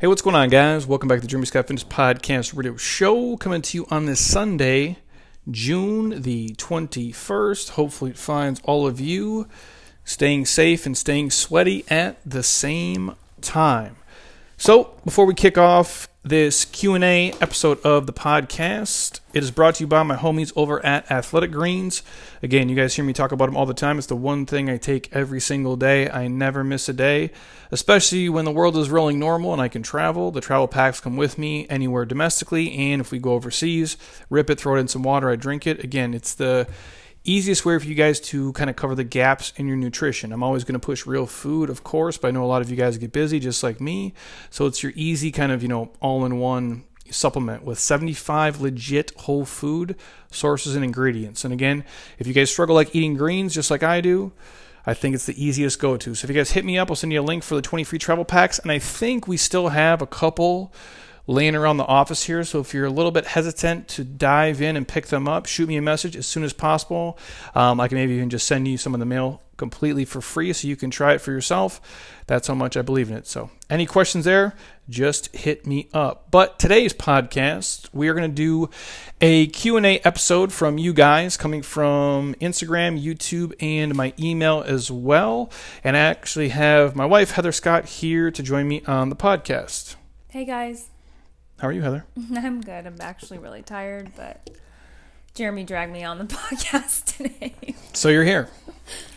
Hey, what's going on, guys? Welcome back to the Jeremy Scott Fitness Podcast Radio Show, coming to you on this Sunday, June the 21st. Hopefully, it finds all of you staying safe and staying sweaty at the same time. So, before we kick off this Q&A episode of the podcast, it is brought to you by my homies over at Athletic Greens. Again, you guys hear me talk about them all the time. It's the one thing I take every single day. I never miss a day, especially when the world is rolling normal and I can travel. The travel packs come with me anywhere domestically, and if we go overseas, rip it, throw it in some water, I drink it. Again, it's the easiest way for you guys to kind of cover the gaps in your nutrition. I'm always going to push real food, of course, but I know a lot of you guys get busy just like me. So it's your easy kind of, you know, all in one supplement with 75 legit whole food sources and ingredients. And again, if you guys struggle like eating greens just like I do, I think it's the easiest go to. So if you guys hit me up, I'll send you a link for the 20 free travel packs. And I think we still have a couple laying around the office here. So if you're a little bit hesitant to dive in and pick them up, shoot me a message as soon as possible. Um, I can maybe even just send you some of the mail completely for free so you can try it for yourself. That's how much I believe in it. So any questions there, just hit me up. But today's podcast, we are going to do a Q&A episode from you guys coming from Instagram, YouTube, and my email as well. And I actually have my wife, Heather Scott, here to join me on the podcast. Hey guys. How are you, Heather? I'm good. I'm actually really tired, but Jeremy dragged me on the podcast today. So you're here.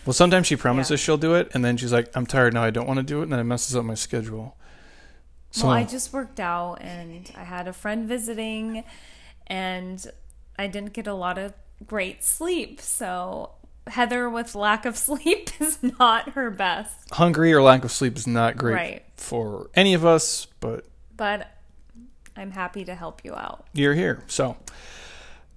Well, sometimes she promises yeah. she'll do it, and then she's like, "I'm tired now. I don't want to do it," and then it messes up my schedule. So well, I just worked out, and I had a friend visiting, and I didn't get a lot of great sleep. So Heather with lack of sleep is not her best. Hungry or lack of sleep is not great right. for any of us, but but I'm happy to help you out. You're here. So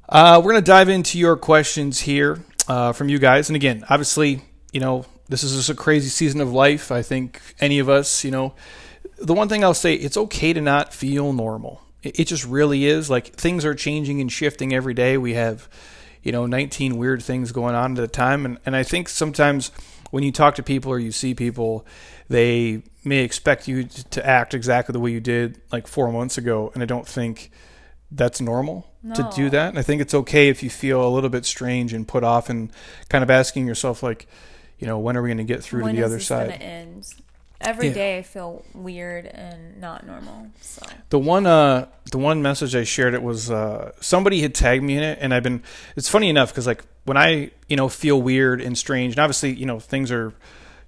uh, we're going to dive into your questions here uh, from you guys. And again, obviously, you know, this is just a crazy season of life. I think any of us, you know, the one thing I'll say, it's okay to not feel normal. It, it just really is. Like things are changing and shifting every day. We have, you know, 19 weird things going on at a time. And, and I think sometimes when you talk to people or you see people, they may expect you to act exactly the way you did like four months ago, and I don't think that's normal no. to do that. And I think it's okay if you feel a little bit strange and put off, and kind of asking yourself like, you know, when are we going to get through when to the other side? End? Every yeah. day I feel weird and not normal. So the one, uh, the one message I shared it was uh, somebody had tagged me in it, and I've been. It's funny enough because like when I you know feel weird and strange, and obviously you know things are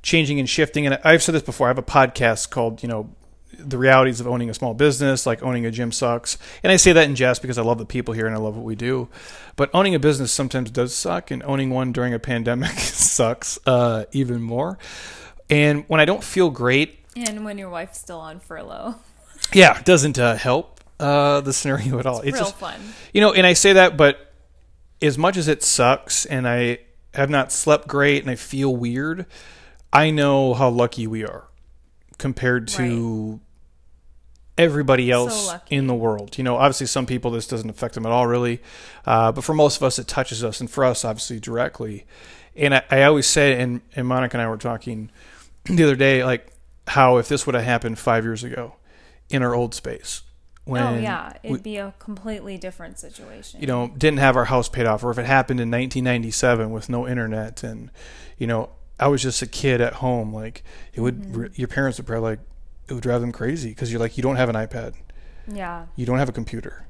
changing and shifting. And I've said this before. I have a podcast called, you know, the realities of owning a small business, like owning a gym sucks. And I say that in jest because I love the people here and I love what we do. But owning a business sometimes does suck, and owning one during a pandemic sucks uh, even more. And when I don't feel great, and when your wife's still on furlough, yeah, it doesn't uh, help uh, the scenario at all. It's, it's real just, fun, you know. And I say that, but as much as it sucks, and I have not slept great, and I feel weird I know how lucky we are compared to right. everybody else so in the world. You know, obviously, some people this doesn't affect them at all, really, uh, but for most of us, it touches us, and for us, obviously, directly. And I, I always say, and, and Monica and I were talking the other day, like how if this would have happened five years ago in our old space, when oh yeah, it'd we, be a completely different situation. You know, didn't have our house paid off, or if it happened in 1997 with no internet, and you know, I was just a kid at home. Like it would, mm-hmm. your parents would probably like it would drive them crazy because you're like you don't have an iPad. Yeah. You don't have a computer.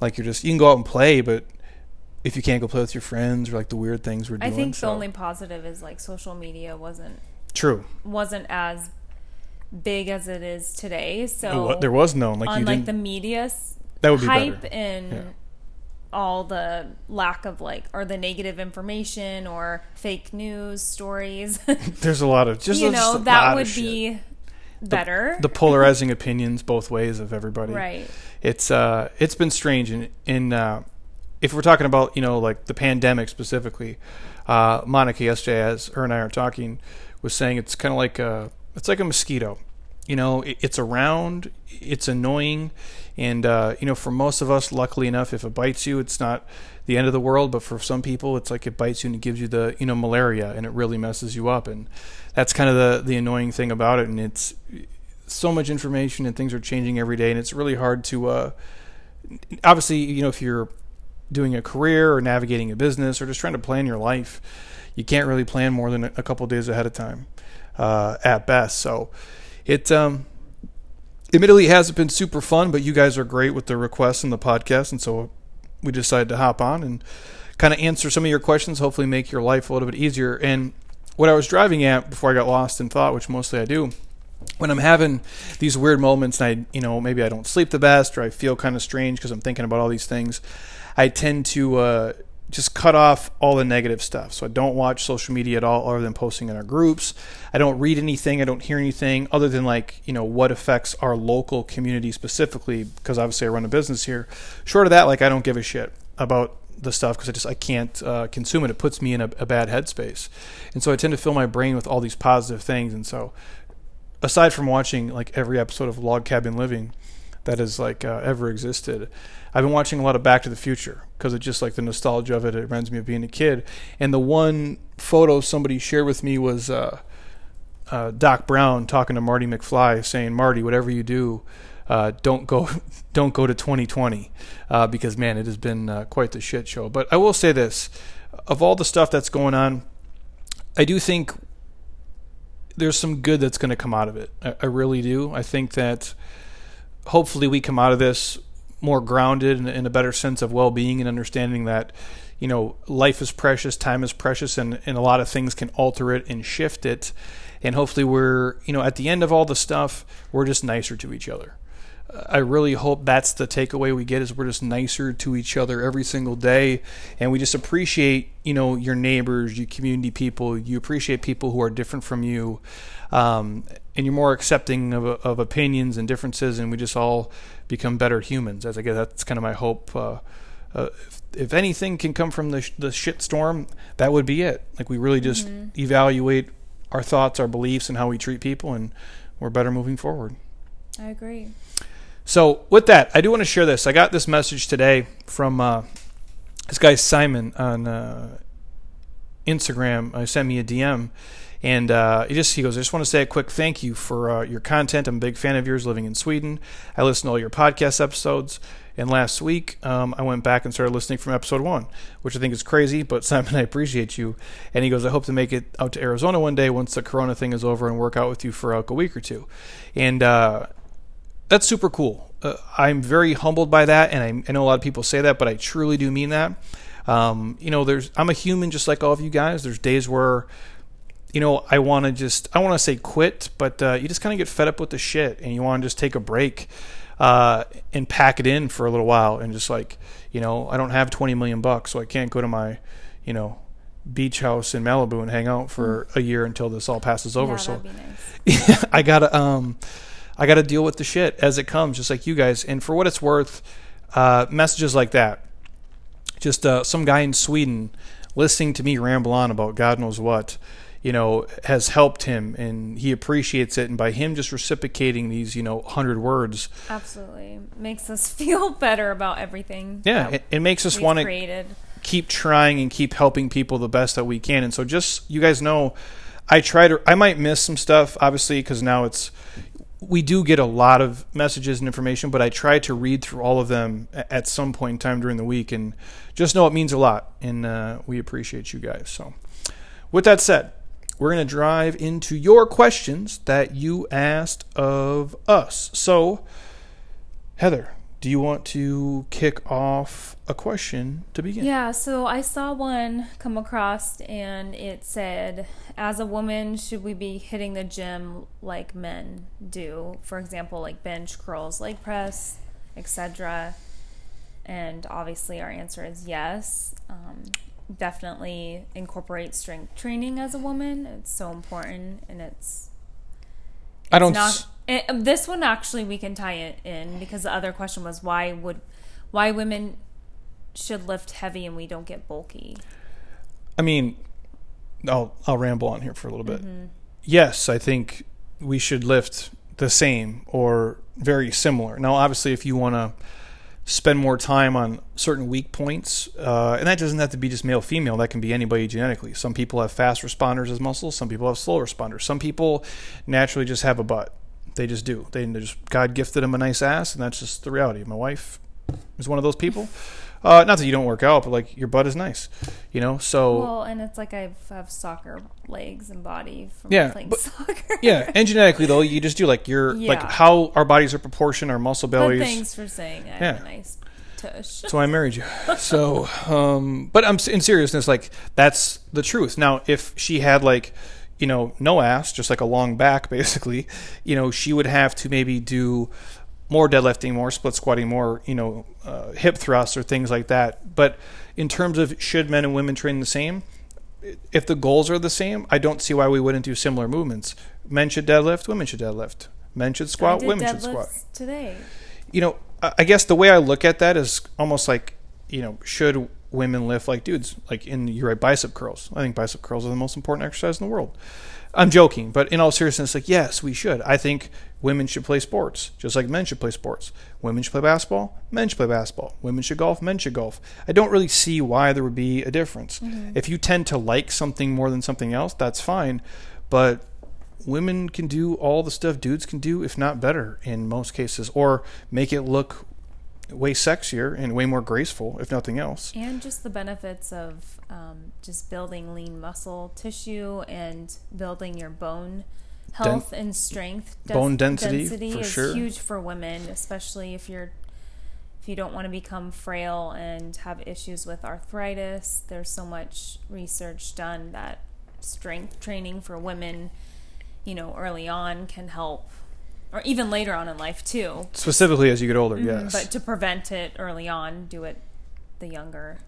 Like you're just you can go out and play, but if you can't go play with your friends or like the weird things we're doing. I think so. the only positive is like social media wasn't true. Wasn't as big as it is today. So there was no like on like the media that would be hype better. and yeah all the lack of like or the negative information or fake news stories. There's a lot of just you know that would be better. The, the, polarizing opinions both ways of everybody. Right. It's uh it's been strange in in uh, if we're talking about you know like the pandemic specifically, uh, Monica yesterday as her and I are talking was saying it's kind of like a it's like a mosquito. You know, it's around, it's annoying and uh, you know, for most of us, luckily enough, if it bites you, it's not the end of the world. But for some people, it's like it bites you and it gives you the you know malaria, and it really messes you up. And that's kind of the the annoying thing about it. And it's so much information and things are changing every day, and it's really hard to. Uh, obviously, you know, if you're doing a career or navigating a business or just trying to plan your life, you can't really plan more than a couple days ahead of time, uh, at best. So, it um, admittedly hasn't been super fun, but you guys are great with the requests and the podcast, and so we decided to hop on and kind of answer some of your questions. Hopefully, make your life a little bit easier. And what I was driving at before I got lost in thought, which mostly I do, when I'm having these weird moments and I, you know, maybe I don't sleep the best or I feel kind of strange because I'm thinking about all these things, I tend to uh, just cut off all the negative stuff. So I don't watch social media at all other than posting in our groups. I don't read anything. I don't hear anything other than like, you know, what affects our local community specifically because obviously I run a business here. Short of that, like I don't give a shit about the stuff because I just I can't uh, consume it. It puts me in a, a bad headspace, and so I tend to fill my brain with all these positive things. And so, aside from watching like every episode of Log Cabin Living that has like uh, ever existed, I've been watching a lot of Back to the Future because it's just like the nostalgia of it. It reminds me of being a kid. And the one photo somebody shared with me was uh, uh Doc Brown talking to Marty McFly, saying, "Marty, whatever you do." uh, don't go don't go to 2020 uh, because man, it has been uh, quite the shit show. But I will say this: of all the stuff that's going on, I do think there's some good that's going to come out of it. I, I, really do. I think that hopefully we come out of this more grounded and in a better sense of well-being and understanding that you know life is precious, time is precious, and and a lot of things can alter it and shift it. And hopefully we're you know at the end of all the stuff, we're just nicer to each other. I really hope that's the takeaway we get is we're just nicer to each other every single day and we just appreciate you know your neighbors your community people you appreciate people who are different from you um, and you're more accepting of, of, opinions and differences and we just all become better humans as I guess that's kind of my hope uh, uh, if, if, anything can come from the, the shit storm that would be it like we really just mm-hmm. evaluate our thoughts our beliefs and how we treat people and we're better moving forward I agree so, with that, I do want to share this. I got this message today from uh, this guy Simon on uh, Instagram. I sent me a DM, and uh, he just he goes, "I just want to say a quick thank you for uh, your content. I'm a big fan of yours. Living in Sweden, I listen to all your podcast episodes." And last week, um, I went back and started listening from episode one, which I think is crazy. But Simon, I appreciate you. And he goes, I hope to make it out to Arizona one day once the Corona thing is over and work out with you for like a week or two. And uh, that's super cool. Uh, I'm very humbled by that, and I, I, know a lot of people say that, but I truly do mean that. Um, you know, there's I'm a human just like all of you guys. There's days where, you know, I want to just I want to say quit, but uh, you just kind of get fed up with the shit, and you want to just take a break uh, and pack it in for a little while, and just like you know, I don't have 20 million bucks, so I can't go to my, you know, beach house in Malibu and hang out for mm. a year until this all passes over. Yeah, so nice. I gotta um I got to deal with the shit as it comes, just like you guys. And for what it's worth, uh, messages like that, just uh, some guy in Sweden listening to me ramble on about God knows what, you know, has helped him and he appreciates it. And by him just reciprocating these, you know, hundred words, absolutely makes us feel better about everything. Yeah, it, it, makes us want to keep trying and keep helping people the best that we can. And so, just you guys know, I try to. I might miss some stuff, obviously, because now it's we do get a lot of messages and information, but I try to read through all of them at some point in time during the week, and just know it means a lot, and uh, we appreciate you guys. So, with that said, we're going to drive into your questions that you asked of us. So, Heather, do you want to kick off a question to begin? Yeah, so I saw one come across and it said, As a woman, should we be hitting the gym like men do? For example, like bench, curls, leg press, etc. And obviously, our answer is yes. Um, definitely incorporate strength training as a woman. It's so important and it's. it's I don't. Not, it, um, this one actually we can tie it in because the other question was why would why women should lift heavy and we don't get bulky. I mean, I'll I'll ramble on here for a little bit. Mm-hmm. Yes, I think we should lift the same or very similar. Now, obviously, if you want to spend more time on certain weak points, uh, and that doesn't have to be just male female. That can be anybody genetically. Some people have fast responders as muscles. Some people have slow responders. Some people naturally just have a butt They just do. They just God gifted them a nice ass, and that's just the reality. My wife is one of those people. Uh, not that you don't work out, but like your butt is nice, you know. So well, and it's like I have soccer legs and body from yeah, playing but, soccer. yeah, and genetically though, you just do like your Yeah. like how our bodies are proportioned, our muscle But bellies. thanks for saying I Yeah. have a nice tush. So I married you. So, um, but I'm in seriousness, like that's the truth. Now, if she had like, you know, no ass, just like a long back, basically, you know, she would have to maybe do more deadlifting, more split squatting, more, you know, uh, hip thrusts or things like that. But in terms of should men and women train the same, if the goals are the same, I don't see why we wouldn't do similar movements. Men should deadlift, women should deadlift. Men should squat, women should squat today. you know, I guess the way I look at that is almost like, you know, should women lift like dudes? Like in you're right, bicep curls. I think bicep curls are the most important exercise in the world. I'm joking, but in all seriousness, like yes, we should. I think women should play sports, just like men should play sports. Women should play basketball, men should play basketball. Women should golf, men should golf. I don't really see why there would be a difference. Mm-hmm. If you tend to like something more than something else, that's fine. But women can do all the stuff dudes can do, if not better, in most cases, or make it look way sexier and way more graceful, if nothing else. And just the benefits of um, just building lean muscle tissue and building your bone health and strength. Des- bone density, for is sure. huge for women, especially if you're if you don't want to become frail and have issues with arthritis. There's so much research done that strength training for women, you know, early on can help, or even later on in life too. Specifically as you get older, Mhm, yes. But to prevent it early on, do it the younger.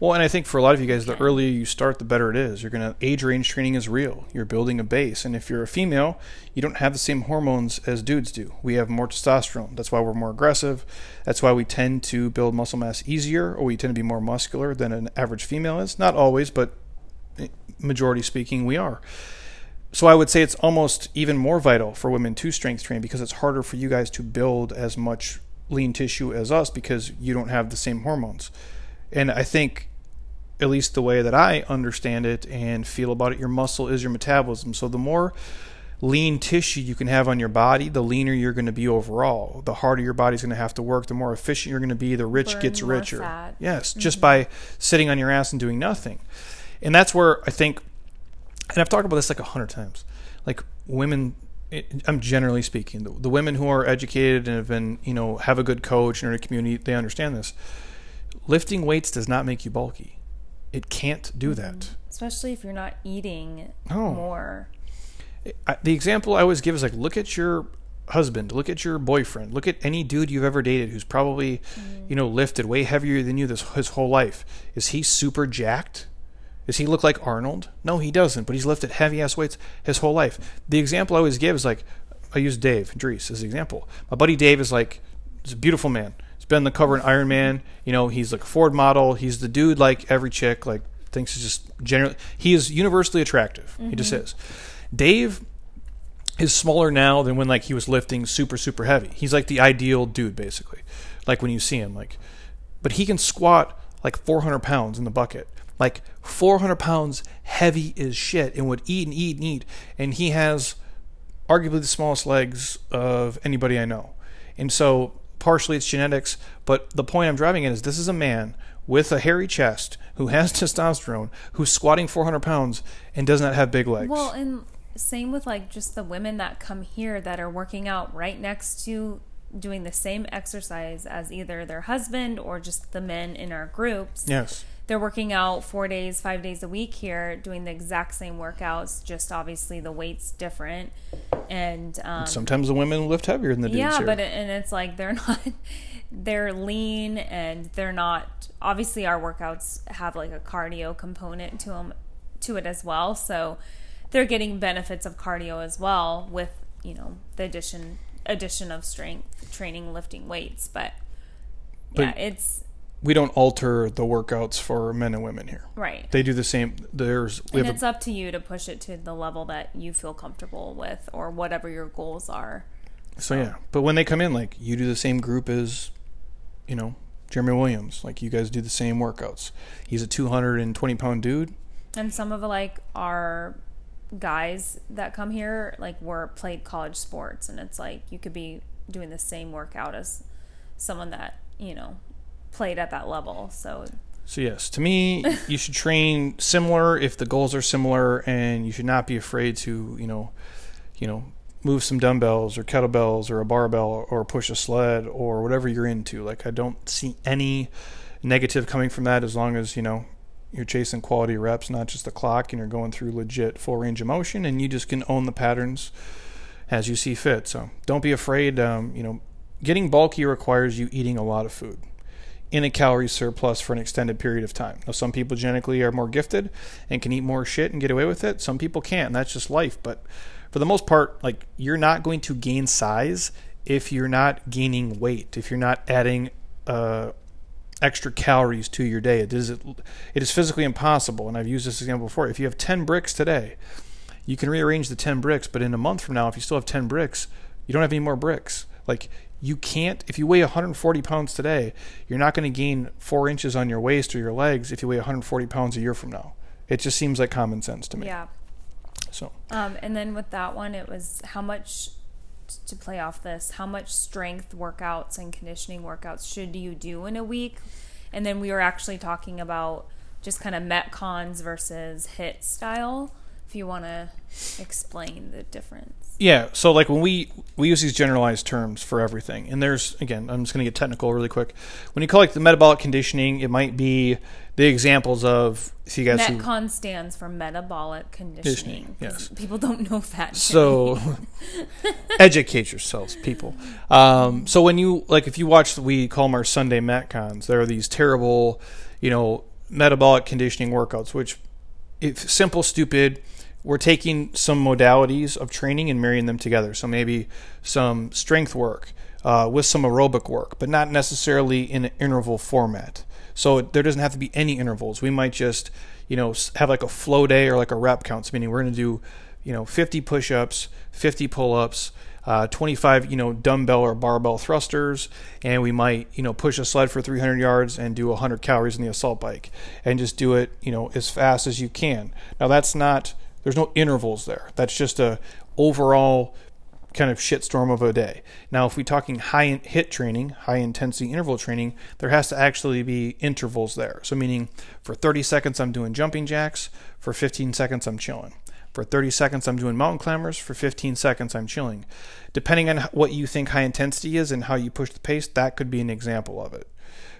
Well, and I think for a lot of you guys, the Okay. earlier you start, the better it is. You're gonna age range training is real. You're building a base, and if you're a female, you don't have the same hormones as dudes do. We have more testosterone. That's why we're more aggressive. That's why we tend to build muscle mass easier, or we tend to be more muscular than an average female is. Not always, but eh, majority speaking, we are. So I would say it's almost even more vital for women to strength train because it's harder for you guys to build as much lean tissue as us because you don't have the same hormones. And I think at least the way that I understand it and feel about it, your muscle is your metabolism. So the more lean tissue you can have on your body, the leaner you're going to be overall. The harder your body's going to have to work, the more efficient you're going to be, the rich Burn gets richer. fat. Yes, just mm-hmm. by sitting on your ass and doing nothing. And that's where I think and I've talked about this like a hundred times. Like women, it, I'm generally speaking, the, the women who are educated and have been, you know, have a good coach and are in a community, they understand this. Lifting weights does not make you bulky. It can't do mm-hmm. that. especially if you're not eating No. more. I, the example I always give is like, look at your husband, look at your boyfriend, look at any dude you've ever dated who's probably, mm-hmm. you know, lifted way heavier than you this his whole life. Is he super jacked? Does he look like Arnold? No, he doesn't. But he's lifted heavy ass weights his whole life. The example I always give is like, I use Dave Dries as an example. My buddy Dave is like, he's a beautiful man. He's been on the cover in Iron Man. You know, he's like a Ford model. He's the dude like every chick like thinks is just generally. He is universally attractive. He just mm-hmm. is. Dave is smaller now than when like he was lifting super super heavy. He's like the ideal dude basically. Like when you see him like, but he can squat like 400 pounds in the bucket. Like 400 pounds heavy as shit and would eat and eat and eat. And he has arguably the smallest legs of anybody I know. And so partially it's genetics, but the point I'm driving at is this is a man with a hairy chest who has testosterone who's squatting 400 pounds and does not have big legs. Well, and same with like just the women that come here that are working out right next to doing the same exercise as either their husband or just the men in our groups. yes. They're working out four days, five days a week here, doing the exact same workouts, just obviously the weight's different. And um, Sometimes the women lift heavier than the dudes yeah, here. but it, and it's like they're not they're lean and they're not obviously our workouts have like a cardio component to them to it as well. So they're getting benefits of cardio as well with, you know, the addition addition of strength training lifting weights, but yeah, it's we don't alter the workouts for men and women here. right. They do the same. There's we and it's up to you to push it to the level that you feel comfortable with or whatever your goals are. a, so yeah. But when they come in, like you do the same group as, you know, Jeremy Williams. Like you guys do the same workouts. He's a 220 pound dude. And some of like our guys that come here like were played college sports and it's like you could be doing the same workout as someone that you know played at that level so so yes to me you should train similar if the goals are similar and you should not be afraid to you know you know move some dumbbells or kettlebells or a barbell or push a sled or whatever you're into like i don't see any negative coming from that as long as you know you're chasing quality reps, not just the clock, and you're going through legit full range of motion, and you just can own the patterns as you see fit. So don't be afraid. Um, you know, getting bulky requires you eating a lot of food in a calorie surplus for an extended period of time. Now, some people genetically are more gifted and can eat more shit and get away with it. Some people can't, and that's just life. But for the most part, like you're not going to gain size if you're not gaining weight, if you're not adding uh, extra calories to your day. It is it is physically impossible, and I've used this example before. If you have 10 bricks today, you can rearrange the 10 bricks, but in a month from now, if you still have 10 bricks, you don't have any more bricks. Like you can't if you weigh 140 pounds today, you're not going to gain four inches on your waist or your legs if you weigh 140 pounds a year from now. It just seems like common sense to me. Yeah. So. Um, and then with that one, it was how much to play off this, how much strength workouts and conditioning workouts should you do in a week? And then we were actually talking about just kind of metcons versus HIIT style. If you want to explain the difference. Yeah, so like when we we use these generalized terms for everything, and there's again, I'm just going to get technical really quick. When you call like the metabolic conditioning, it might be the examples of if you guys metcon who, stands for metabolic conditioning. Yes, people don't know that. So educate yourselves, people. Um, so when you like, if you watch, we call them our Sunday metcons. There are these terrible, you know, metabolic conditioning workouts, which if simple, stupid. We're taking some modalities of training and marrying them together. So maybe some strength work uh, with some aerobic work, but not necessarily in an interval format. So there doesn't have to be any intervals. We might just, you know, have like a flow day or like a rep counts, meaning we're going to do, you know, 50 push-ups, 50 pull-ups, uh, 25, you know, dumbbell or barbell thrusters, and we might, you know, push a sled for 300 yards and do 100 calories in the assault bike, and just do it, you know, as fast as you can. Now that's not, there's no intervals there. That's just a overall kind of shitstorm of a day. Now, if we're talking high HIIT training, high intensity interval training, there has to actually be intervals there. So, meaning for 30 seconds, I'm doing jumping jacks, for 15 seconds, I'm chilling. For 30 seconds, I'm doing mountain climbers. For 15 seconds, I'm chilling. Depending on what you think high intensity is and how you push the pace, that could be an example of it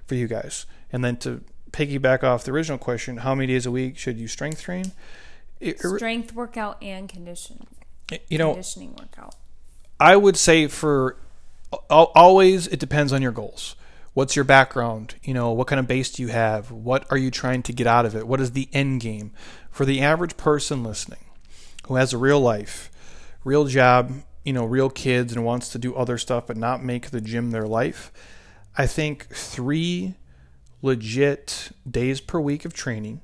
for you guys. And then to piggyback off the original question, how many days a week should you strength train? Strength workout and condition. You know, conditioning workout. I would say for always it depends on your goals. What's your background? You know, what kind of base do you have? What are you trying to get out of it? What is the end game? For the average person listening who has a real life, real job, you know, real kids and wants to do other stuff but not make the gym their life, I think 3 legit days per week of training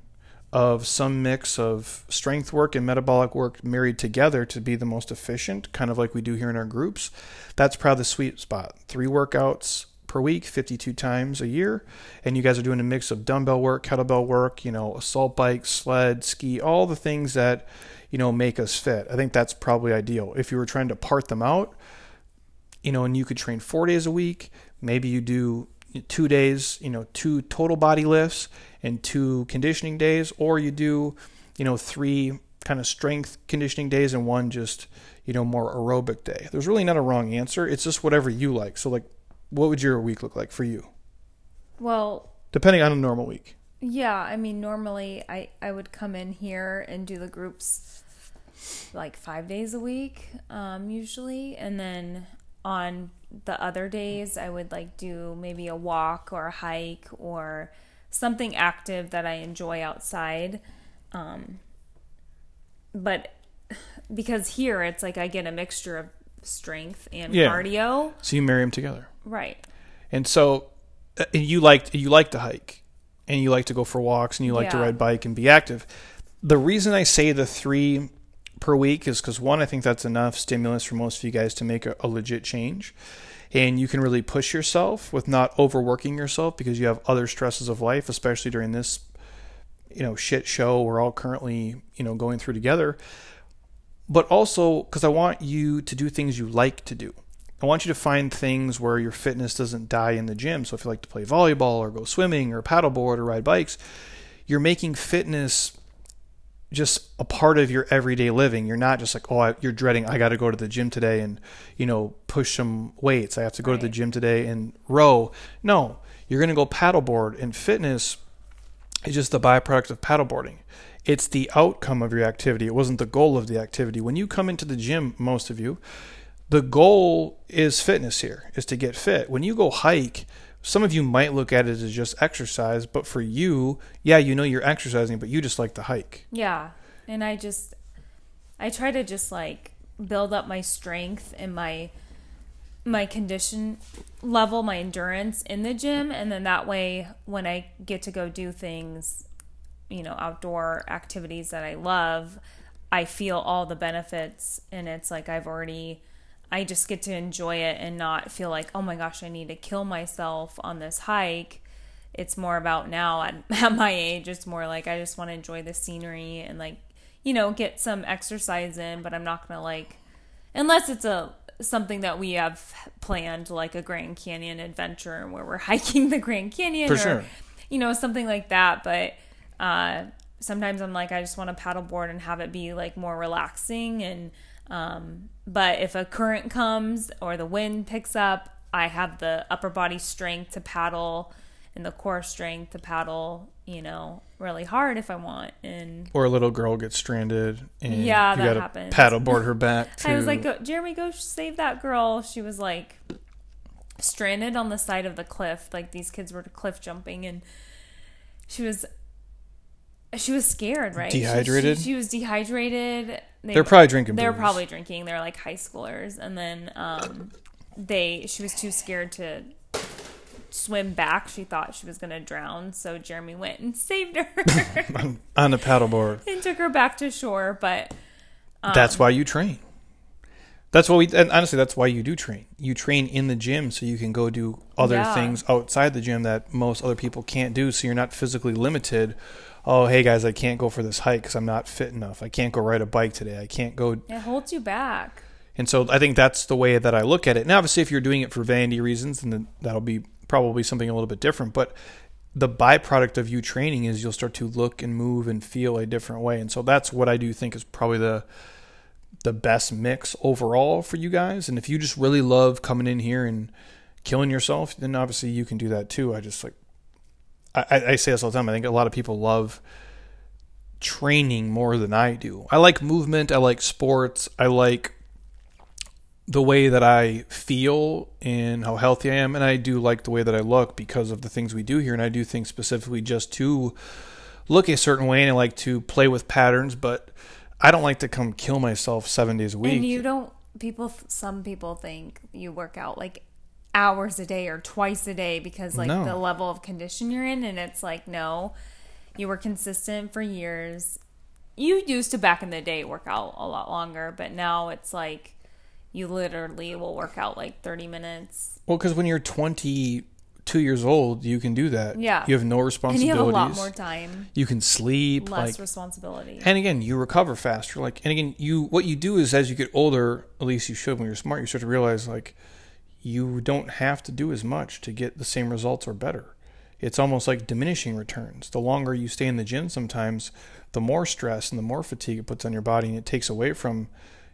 of some mix of strength work and metabolic work married together to be the most efficient, kind of like we do here in our groups. That's probably the sweet spot. Three workouts per week, 52 times a year, and you guys are doing a mix of dumbbell work, kettlebell work, you know, assault bike, sled, ski, all the things that, you know, make us fit. I think that's probably ideal. If you were trying to part them out, you know, and you could train 4 days a week, maybe you do two days, you know, two total body lifts and two conditioning days, or you do, you know, three kind of strength conditioning days and one just, you know, more aerobic day. There's really not a wrong answer. It's just whatever you like. So, like, what would your week look like for you? Well, depending on a normal week. Yeah, I mean, normally I I would come in here and do the groups like five days a week, um, usually, and then on the other days I would like do maybe a walk or a hike or something active that I enjoy outside. Um, but because here it's like I get a mixture of strength and yeah. cardio. So you marry them together, right? And so and you like you like to hike, and you like to go for walks, and you like yeah. to ride bike and be active. The reason I say the three per week is because one, I think that's enough stimulus for most of you guys to make a, a legit change and you can really push yourself with not overworking yourself because you have other stresses of life, especially during this, you know, shit show we're all currently, you know, going through together. but also because I want you to do things you like to do. I want you to find things where your fitness doesn't die in the gym. So if you like to play volleyball or go swimming or paddleboard or ride bikes, you're making fitness just a part of your everyday living. You're not just like, oh, you're dreading, I got to go to the gym today and, you know, push some weights. I have to go right. to the gym today and row. No, you're going to go paddleboard. And fitness is just the byproduct of paddleboarding. It's the outcome of your activity. It wasn't the goal of the activity. When you come into the gym, most of you, the goal is fitness here, is to get fit. When you go hike, some of you might look at it as just exercise, but for you, yeah, you know you're exercising, but you just like to hike. Yeah. And I just I try to just like build up my strength and my my condition level, my endurance in the gym and then that way when I get to go do things, you know, outdoor activities that I love, I feel all the benefits and it's like I've already I just get to enjoy it and not feel like, oh my gosh, I need to kill myself on this hike. It's more about now at, at my age, it's more like I just want to enjoy the scenery and like, you know, get some exercise in, but I'm not going to like, unless it's a, something that we have planned, like a Grand Canyon adventure where we're hiking the Grand Canyon For or, sure. you know, something like that. But, uh, sometimes I'm like, I just want to paddleboard and have it be like more relaxing and, um, but if a current comes or the wind picks up, I have the upper body strength to paddle and the core strength to paddle, you know, really hard if I want. And or a little girl gets stranded and yeah, you that gotta happens. paddleboard her back. To... I was like, go, Jeremy, go save that girl. She was like stranded on the side of the cliff. Like these kids were cliff jumping, and she was she was scared, right? Dehydrated. She, she, she was dehydrated. They, are probably drinking. They're probably drinking. They're like high schoolers, and then um, they. She was too scared to swim back. She thought she was going to drown, so Jeremy went and saved her on the paddleboard and took her back to shore. But um, that's why you train. That's what we and honestly that's why you do train. You train in the gym so you can go do other yeah. things outside the gym that most other people can't do so you're not physically limited oh, hey guys, I can't go for this hike because I'm not fit enough. I can't go ride a bike today. I can't go. It holds you back. And so I think that's the way that I look at it. Now, obviously, if you're doing it for vanity reasons, then that'll be probably something a little bit different. But the byproduct of you training is you'll start to look and move and feel a different way. And so that's what I do think is probably the the best mix overall for you guys. And if you just really love coming in here and killing yourself, then obviously you can do that too. I just like I, I say this all the time. I think a lot of people love training more than I do. I like movement. I like sports. I like the way that I feel and how healthy I am. And I do like the way that I look because of the things we do here. And I do things specifically just to look a certain way and I like to play with patterns, but I don't like to come kill myself seven days a week. And you don't, people, some people think you work out like hours a day or twice a day because like no. the level of condition you're in and it's like no you were consistent for years. You used to back in the day work out a lot longer but now it's like you literally will work out like 30 minutes. Well because when you're 22 years old you can do that. Yeah. You have no responsibilities and you have a lot more time. You can sleep less like, responsibility. and again you recover faster. Like and again you what you do is as you get older at least you should when you're smart you start to realize like you don't have to do as much to get the same results or better. It's almost like diminishing returns. The longer you stay in the gym, sometimes the more stress and the more fatigue it puts on your body, and it takes away from,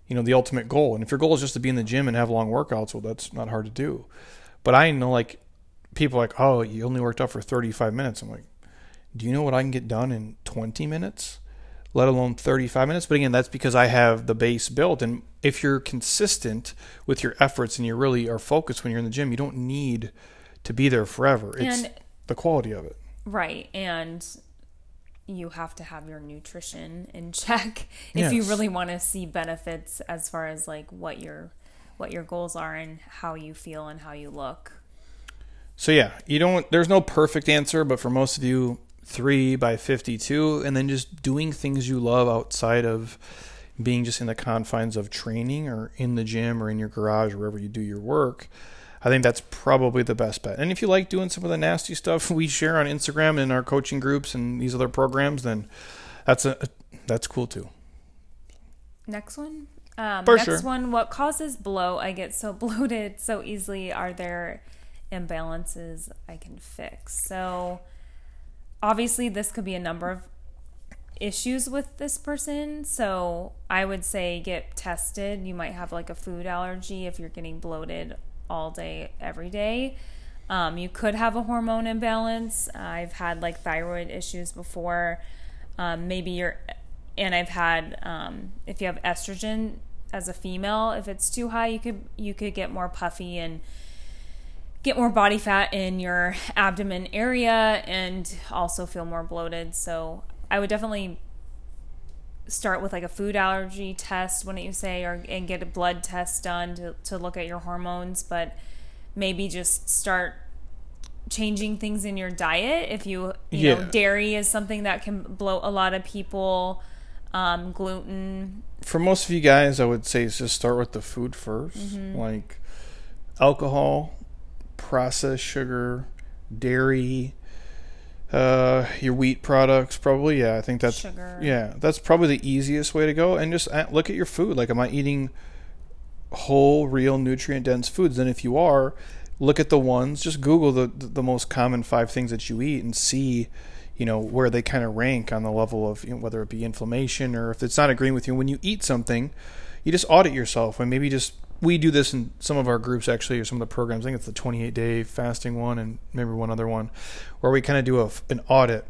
you know, the ultimate goal. And if your goal is just to be in the gym and have long workouts, well, that's not hard to do. But I know like people like, oh, you only worked out for 35 minutes. I'm like, do you know what I can get done in 20 minutes? Let alone 35 minutes. But again, that's because I have the base built. And if you're consistent with your efforts and you really are focused when you're in the gym, you don't need to be there forever. It's and, the quality of it. Right. And you have to have your nutrition in check if yes. you really want to see benefits as far as like what your what your goals are and how you feel and how you look. So yeah, you don't there's no perfect answer, but for most of you 3 by 52 and then just doing things you love outside of being just in the confines of training or in the gym or in your garage or wherever you do your work i think that's probably the best bet and if you like doing some of the nasty stuff we share on instagram and in our coaching groups and these other programs then that's a that's cool too Next one. Um, For next sure. one. What causes bloat? I get so bloated so easily. Are there imbalances I can fix? So, obviously, this could be a number of issues with this person. So, I would say get tested. You might have like a food allergy if you're getting bloated all day, every day. Um, you could have a hormone imbalance. I've had like thyroid issues before. Um, maybe you're, and I've had um, if you have estrogen as a female, if it's too high, you could you could get more puffy and get more body fat in your abdomen area and also feel more bloated. So I would definitely start with like a food allergy test, wouldn't you say, or and get a blood test done to, to look at your hormones, but maybe just start changing things in your diet if you you Yeah. know dairy is something that can bloat a lot of people um, gluten For most of you guys, I would say is just start with the food 1st Mm-hmm. like alcohol, processed sugar, dairy, uh, your wheat products. Probably, yeah. I think that's sugar yeah. That's probably the easiest way to go. And just uh, look at your food. Like, am I eating whole, real, nutrient dense foods? And if you are, look at the ones. Just Google the the most common five things that you eat and see you know where they kind of rank on the level of you know, whether it be inflammation or if it's not agreeing with you when you eat something you just audit yourself and maybe just we do this in some of our groups actually or some of the programs. I think it's the 28 day fasting one and maybe one other one where we kind of do a, an audit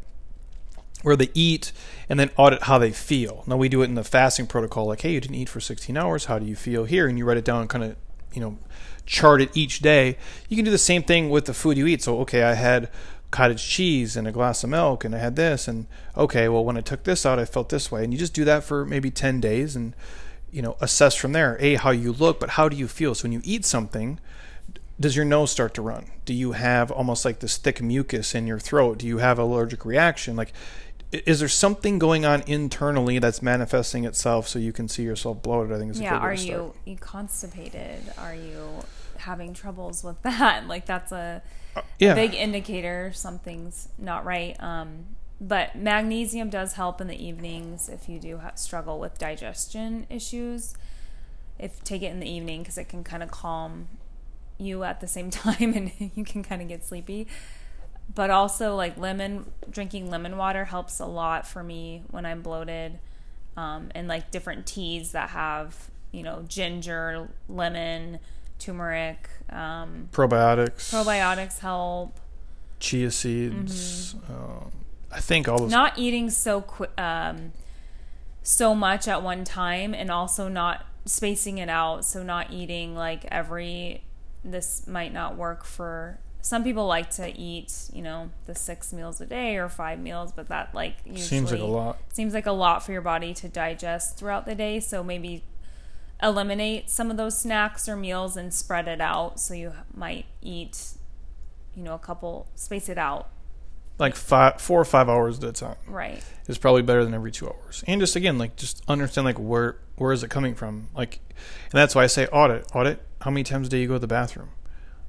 where they eat and then audit how they feel. Now we do it in the fasting protocol like hey you didn't eat for 16 hours. How do you feel here? And you write it down kind of you know chart it each day. You can do the same thing with the food you eat. So okay i had cottage cheese and a glass of milk and I had this and okay, well when I took this out I felt this way. And you just do that for maybe 10 days and you know assess from there a how you look but how do you feel? So when you eat something does your nose start to run? Do you have almost like this thick mucus in your throat? Do you have allergic reaction? Like is there something going on internally that's manifesting itself so you can see yourself bloated? I think is a yeah are you you constipated? Are you having troubles with that? Like that's a yeah. big indicator something's not right. Um, but magnesium does help in the evenings if you do ha- struggle with digestion issues. If take it in the evening because it can kind of calm you at the same time and you can kind of get sleepy. But also like lemon drinking lemon water helps a lot for me when I'm bloated. Um, and like different teas that have you know ginger, lemon, turmeric, um, probiotics probiotics help. chia seeds um, i think all those not eating so um, so much at one time and also not spacing it out. So not eating like every this might not work for some people like to eat you know the six meals a day or five meals but that like usually seems like a lot. seems like a lot for your body to digest throughout the day. So maybe eliminate some of those snacks or meals and spread it out. So you might eat you know a couple space it out like five, four or five hours at a time right is probably better than every two hours. And just again, like just understand like where where is it coming from? Like, and that's why I say audit. Audit. How many times a day you go to the bathroom?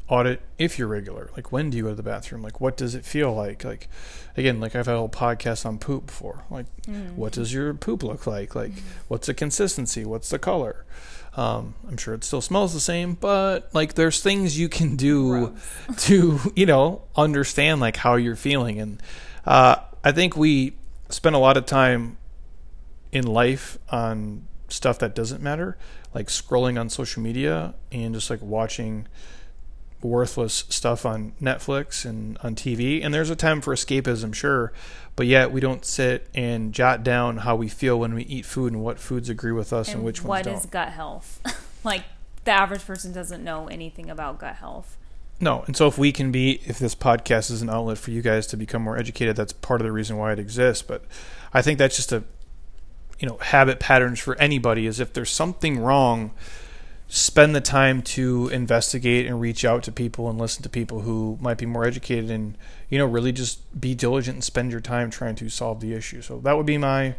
Audit if you're regular. Like when do you go to the bathroom? Like what does it feel like? Like again, like I've had a whole podcast on poop before. Like mm. what does your poop look like? Like mm. what's the consistency? What's the color? Um, I'm sure it still smells the same, but like there's things you can do to you know understand like how you're feeling, and uh, I think we spend a lot of time in life on stuff that doesn't matter, like scrolling on social media and just like watching worthless stuff on Netflix and on TV. And there's a time for escapism, sure, but yet we don't sit and jot down how we feel when we eat food and what foods agree with us and, and which ones what don't. What is gut health like the average person doesn't know anything about gut health No, and so if we can be, if this podcast is an outlet for you guys to become more educated, that's part of the reason why it exists. But I think that's just a, you know, habit patterns for anybody. Is if there's something wrong, spend the time to investigate and reach out to people and listen to people who might be more educated, and you know, really just be diligent and spend your time trying to solve the issue. So that would be my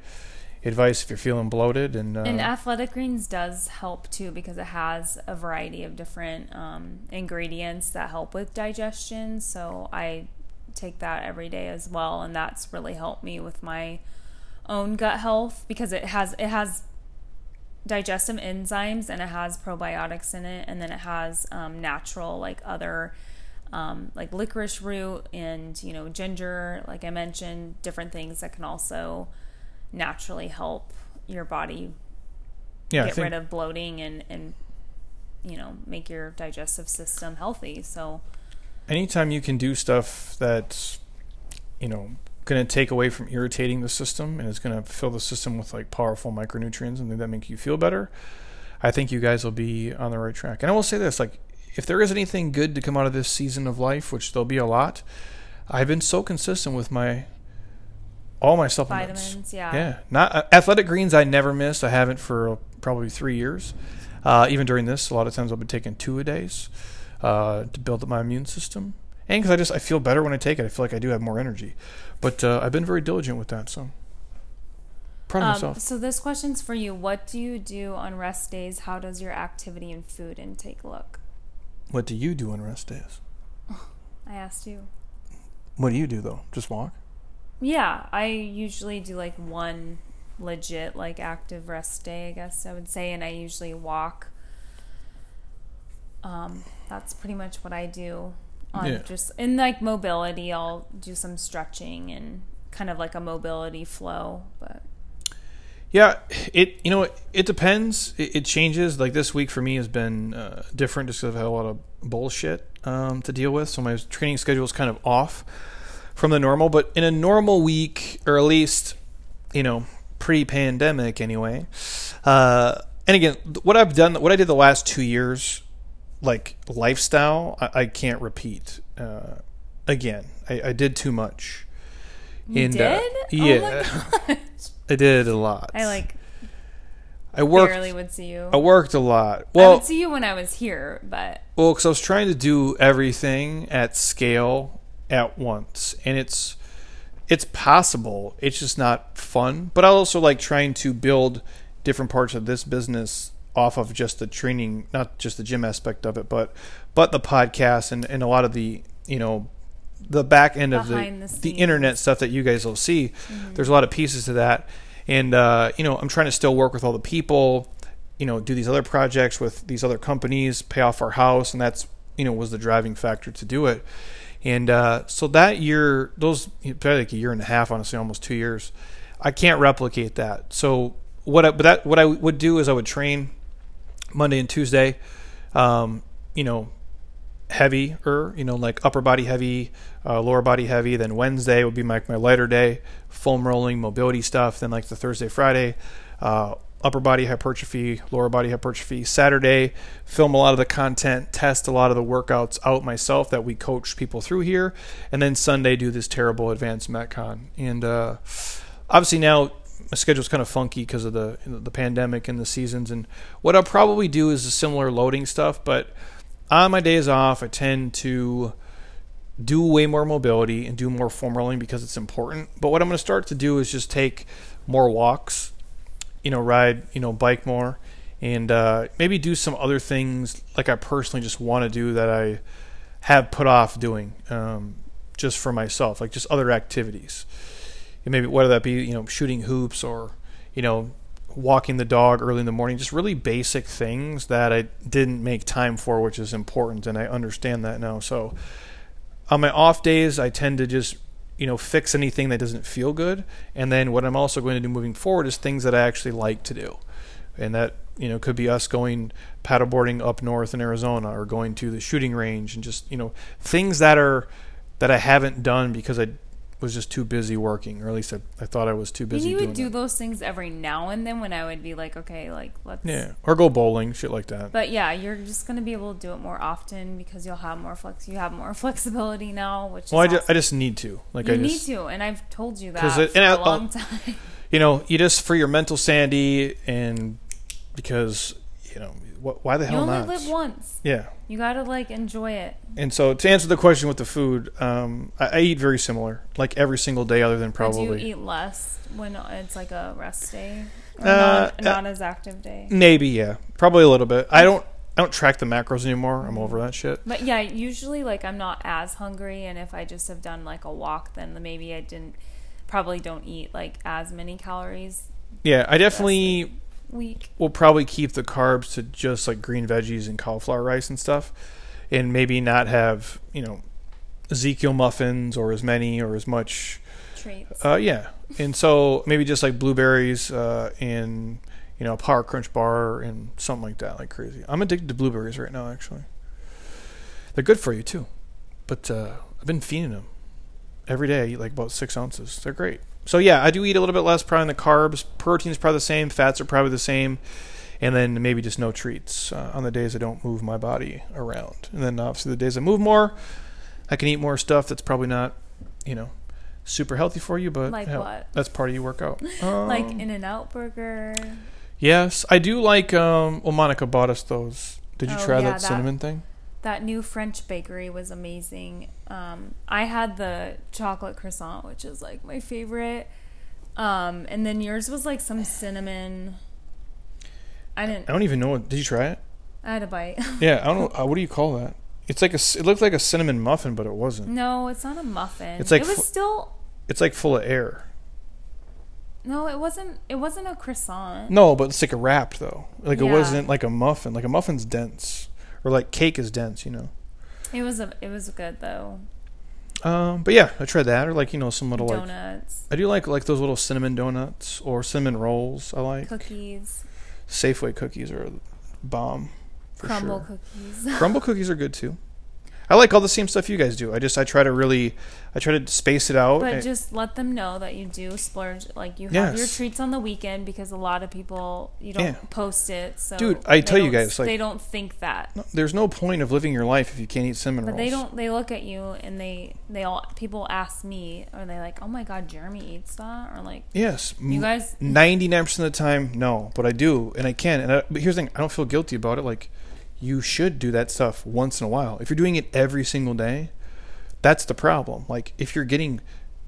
advice if you're feeling bloated and, uh, and athletic greens does help too because it has a variety of different um, ingredients that help with digestion so i take that every day as well and that's really helped me with my own gut health because it has it has digestive enzymes and it has probiotics in it and then it has um, natural like other um, like licorice root and you know ginger like i mentioned different things that can also naturally help your body yeah, get rid of bloating and and you know make your digestive system healthy. So anytime you can do stuff that's you know going to take away from irritating the system and it's going to fill the system with like powerful micronutrients and that make you feel better i think you guys will be on the right track. And i will say this like if there is anything good to come out of this season of life which there'll be a lot i've been so consistent with my all my supplements vitamins yeah yeah not uh, athletic greens i never miss i haven't for probably three years uh, even during this a lot of times i've been taking two a days uh, to build up my immune system and because I just I feel better when I take it. I feel like I do have more energy. But uh, I've been very diligent with that, so proud of um, myself. So this question's for you. What do you do on rest days? How does your activity and food intake look? What do you do on rest days? I asked you. What do you do though? Just walk? Yeah, I usually do like one legit like active rest day, I guess I would say, and I usually walk. Um, that's pretty much what I do on yeah. just in like mobility i'll do some stretching and kind of like a mobility flow but yeah it you know it, it depends it, it, changes like this week for me has been uh, different just because i've had a lot of bullshit um, to deal with so my training schedule is kind of off from the normal but in a normal week or at least you know pre-pandemic anyway uh, and again what i've done what i did the last two years like lifestyle I, I can't repeat uh, again. I, I, did too much. You and, uh, did? Uh, yeah, oh I did a lot. I like. I worked. Barely would see you. I worked a lot. Well, I would see you when I was here, but well, because I was trying to do everything at scale at once, and it's it's possible. It's just not fun. But I also like trying to build different parts of this business off of just the training, not just the gym aspect of it, but but the podcast and, and a lot of the you know the back end Behind of the the, the, internet stuff that you guys will see. Mm-hmm. There's a lot of pieces to that, and uh, you know I'm trying to still work with all the people, you know, do these other projects with these other companies, pay off our house, and that's you know was the driving factor to do it. And uh, so that year, those probably like a year and a half, honestly, almost two years, I can't replicate that. So what I, but that what I would do is I would train Monday and Tuesday, um, you know, heavier, you know, like upper body heavy, uh, lower body heavy. Then Wednesday would be my, my lighter day, foam rolling, mobility stuff. Then like the Thursday, Friday, uh, upper body hypertrophy, lower body hypertrophy. Saturday, film a lot of the content, test a lot of the workouts out myself that we coach people through here. And then Sunday, do this terrible advanced Metcon. And uh, obviously now my schedule's kind of funky because of the the pandemic and the seasons. And what I'll probably do is similar loading stuff, but on my days off, I tend to do way more mobility and do more foam rolling because it's important. But what I'm going to start to do is just take more walks, you know, ride, you know, bike more, and uh, maybe do some other things like I personally just want to do that I have put off doing um, just for myself, like just other activities maybe whether that be you know shooting hoops or you know walking the dog early in the morning, just really basic things that I didn't make time for, which is important, and I understand that now. So on my off days, I tend to just you know fix anything that doesn't feel good, and then what I'm also going to do moving forward is things that I actually like to do, and that you know could be us going paddleboarding up north in Arizona or going to the shooting range and just you know things that are that I haven't done because I was just too busy working, or at least I, I thought I was too busy. And you would do that. those things every now and then when I would be like, okay, like let's yeah, or go bowling, shit like that. But yeah, you're just gonna be able to do it more often because you'll have more flex. You have more flexibility now, which well, I, awesome. just, I just need to like you I need to, and I've told you that it, for a long um, time. You know, you just for your mental sanity and because you know why the hell you only not? live once. Yeah. You gotta like enjoy it. And so to answer the question with the food, um, I, I, eat very similar, like every single day, other than probably. do you eat less when it's like a rest day, or uh, not, not uh, as active day? Maybe, yeah, probably a little bit. I don't. I don't track the macros anymore. I'm over that shit. But yeah, usually like I'm not as hungry, and if I just have done like a walk, then maybe I didn't probably don't eat like as many calories. Yeah, I definitely week. We'll probably keep the carbs to just like green veggies and cauliflower rice and stuff, and maybe not have you know Ezekiel muffins or as many or as much treats. Uh, yeah, and so maybe just like blueberries uh, and you know a power crunch bar and something like that, like crazy. I'm addicted to blueberries right now, actually. They're good for you too, but uh, I've been feeding them every day. I eat like about six ounces. They're great. So yeah, I do eat a little bit less probably in the carbs. Protein's probably the same. Fats are probably the same. And then maybe just no treats uh, on the days I don't move my body around. And then obviously the days I move more, I can eat more stuff that's probably not, you know, super healthy for you, but like what? that's part of your workout. Um, like In and Out Burger. Yes, I do like. Um, well, Monica bought us those. Did you oh, try yeah, that cinnamon thing? That new French bakery was amazing. Um, I had the chocolate croissant, which is like my favorite. Um, and then yours was like some cinnamon. I didn't. I don't even know. What, did you try it? I had a bite. yeah, I don't know. Uh, what do you call that? It's like a. It looked like a cinnamon muffin, but it wasn't. No, it's not a muffin. It's like it was still. It's like full of air. No, it wasn't. It wasn't a croissant. No, but it's like a wrap though. Like yeah. it wasn't like a muffin. Like a muffin's dense, or like cake is dense. You know. It was a. It was good though. Um, but yeah, I tried that, or like you know some little donuts. Like, I do like like those little cinnamon donuts or cinnamon rolls. I like cookies. Safeway cookies are bomb. Crumbl sure. cookies. Crumbl cookies are good too. I like all the same stuff you guys do. I just I try to really I try to space it out. But just let them know that you do splurge. Like you have yes. your treats on the weekend because a lot of people you don't yeah. post it. So dude, I tell you guys, like they don't think that. No, there's no point of living your life if you can't eat cinnamon but rolls. they don't. They look at you and they they all people ask me are they like oh my god Jeremy eats that or like yes you guys ninety nine percent of the time no but I do and I can and I, but here's the thing I don't feel guilty about it like you should do that stuff once in a while. If you're doing it every single day, that's the problem. Like if you're getting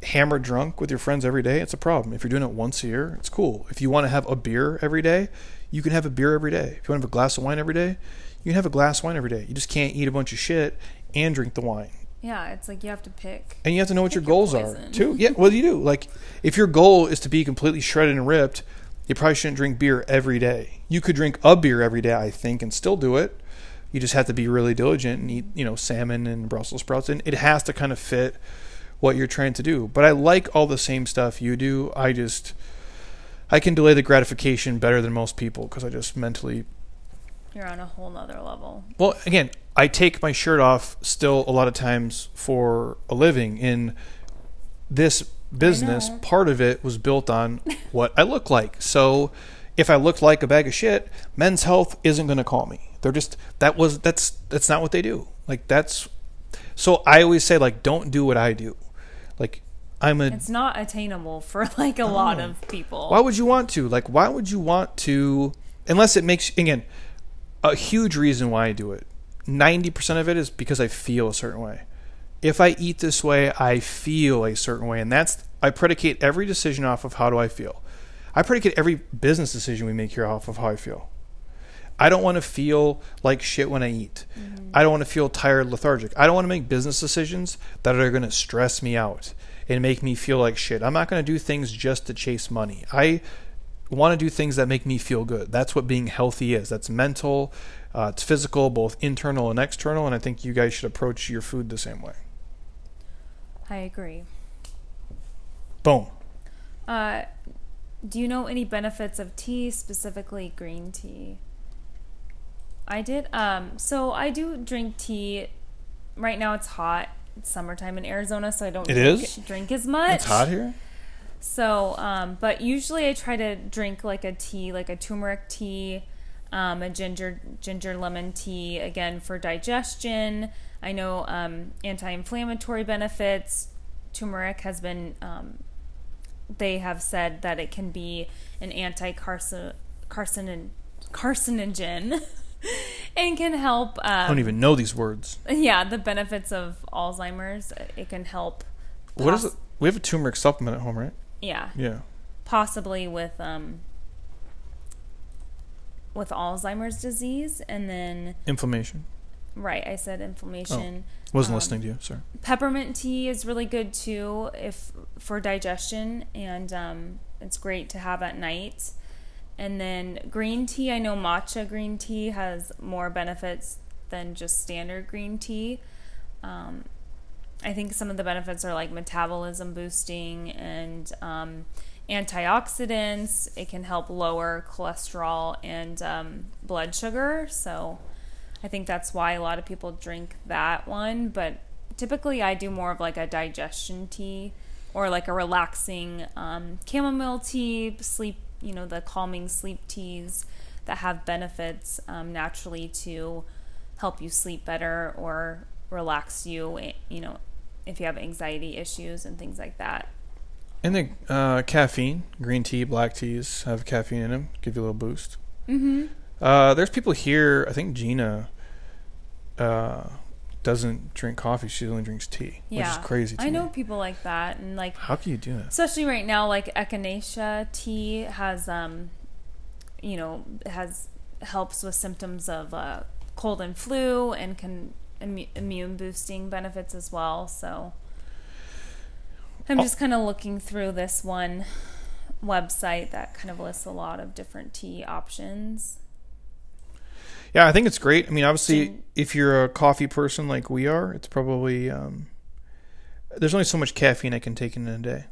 hammered drunk with your friends every day, it's a problem. If you're doing it once a year, it's cool. If you want to have a beer every day, you can have a beer every day. If you want to have a glass of wine every day, you can have a glass of wine every day. You just can't eat a bunch of shit and drink the wine. Yeah, it's like you have to pick. And you have to know what your goals your are too. Yeah, well you do. Like if your goal is to be completely shredded and ripped, you probably shouldn't drink beer every day. You could drink a beer every day, I think, and still do it. You just have to be really diligent and eat, you know, salmon and Brussels sprouts, and it has to kind of fit what you're trying to do. But I like all the same stuff you do. I just I can delay the gratification better than most people because I just mentally. You're on a whole nother level. Well, again, I take my shirt off still a lot of times for a living. In this business, part of it was built on what I look like. So if I looked like a bag of shit, Men's Health isn't going to call me. They're just that was that's that's not what they do. Like that's so I always say like don't do what I do. Like I'm a It's not attainable for like a lot of people. Why would you want to? Like why would you want to unless it makes again a huge reason why I do it. 90% of it is because I feel a certain way. If I eat this way, I feel a certain way and that's I predicate every decision off of how do I feel. I predicate every business decision we make here off of how I feel. I don't want to feel like shit when I eat. Mm-hmm. I don't want to feel tired, lethargic. I don't want to make business decisions that are going to stress me out and make me feel like shit. I'm not going to do things just to chase money. I want to do things that make me feel good. That's what being healthy is. That's mental, uh, it's physical, both internal and external. And I think you guys should approach your food the same way. I agree. Boom. Uh, do you know any benefits of tea, specifically green tea? I did. Um, so I do drink tea. Right now it's hot. It's summertime in Arizona, so I don't it drink, is? drink as much. It's hot here. So, um, but usually I try to drink like a tea, like a turmeric tea, um, a ginger ginger lemon tea, again for digestion. I know um, anti-inflammatory benefits. Turmeric has been. Um, they have said that it can be an anti-carcinogen. carcinogen and can help. Um, I don't even know these words. Yeah, the benefits of Alzheimer's. It can help. What is it? We have a turmeric supplement at home, right? Yeah. Yeah. Possibly with um with Alzheimer's disease, and then inflammation. Right, I said inflammation. Oh, wasn't um, listening to you. Sorry. Peppermint tea is really good too, if for digestion, and um, it's great to have at night And then green tea, I know matcha green tea has more benefits than just standard green tea. Um, I think some of the benefits are like metabolism boosting and um, antioxidants. It can help lower cholesterol and um, blood sugar. So I think that's why a lot of people drink that one. But typically, I do more of like a digestion tea or like a relaxing um, chamomile tea, sleep, you know, the calming sleep teas that have benefits um, naturally to help you sleep better or relax you, eh, you know, if you have anxiety issues and things like that. And the uh, caffeine, green tea, black teas have caffeine in them, give you a little boost. Mm-hmm. Uh, there's people here. I think Gina uh, doesn't drink coffee; she only drinks tea, yeah. which is crazy. I me. know people like that, and like how can you do that? Especially right now, like echinacea tea has, um, you know, has helps with symptoms of uh, cold and flu, and can immune boosting benefits as well. So I'm oh. just kind of looking through this one website that kind of lists a lot of different tea options. Yeah, I think it's great. I mean, obviously, if you're a coffee person like we are, it's probably um, there's only so much caffeine I can take in a day.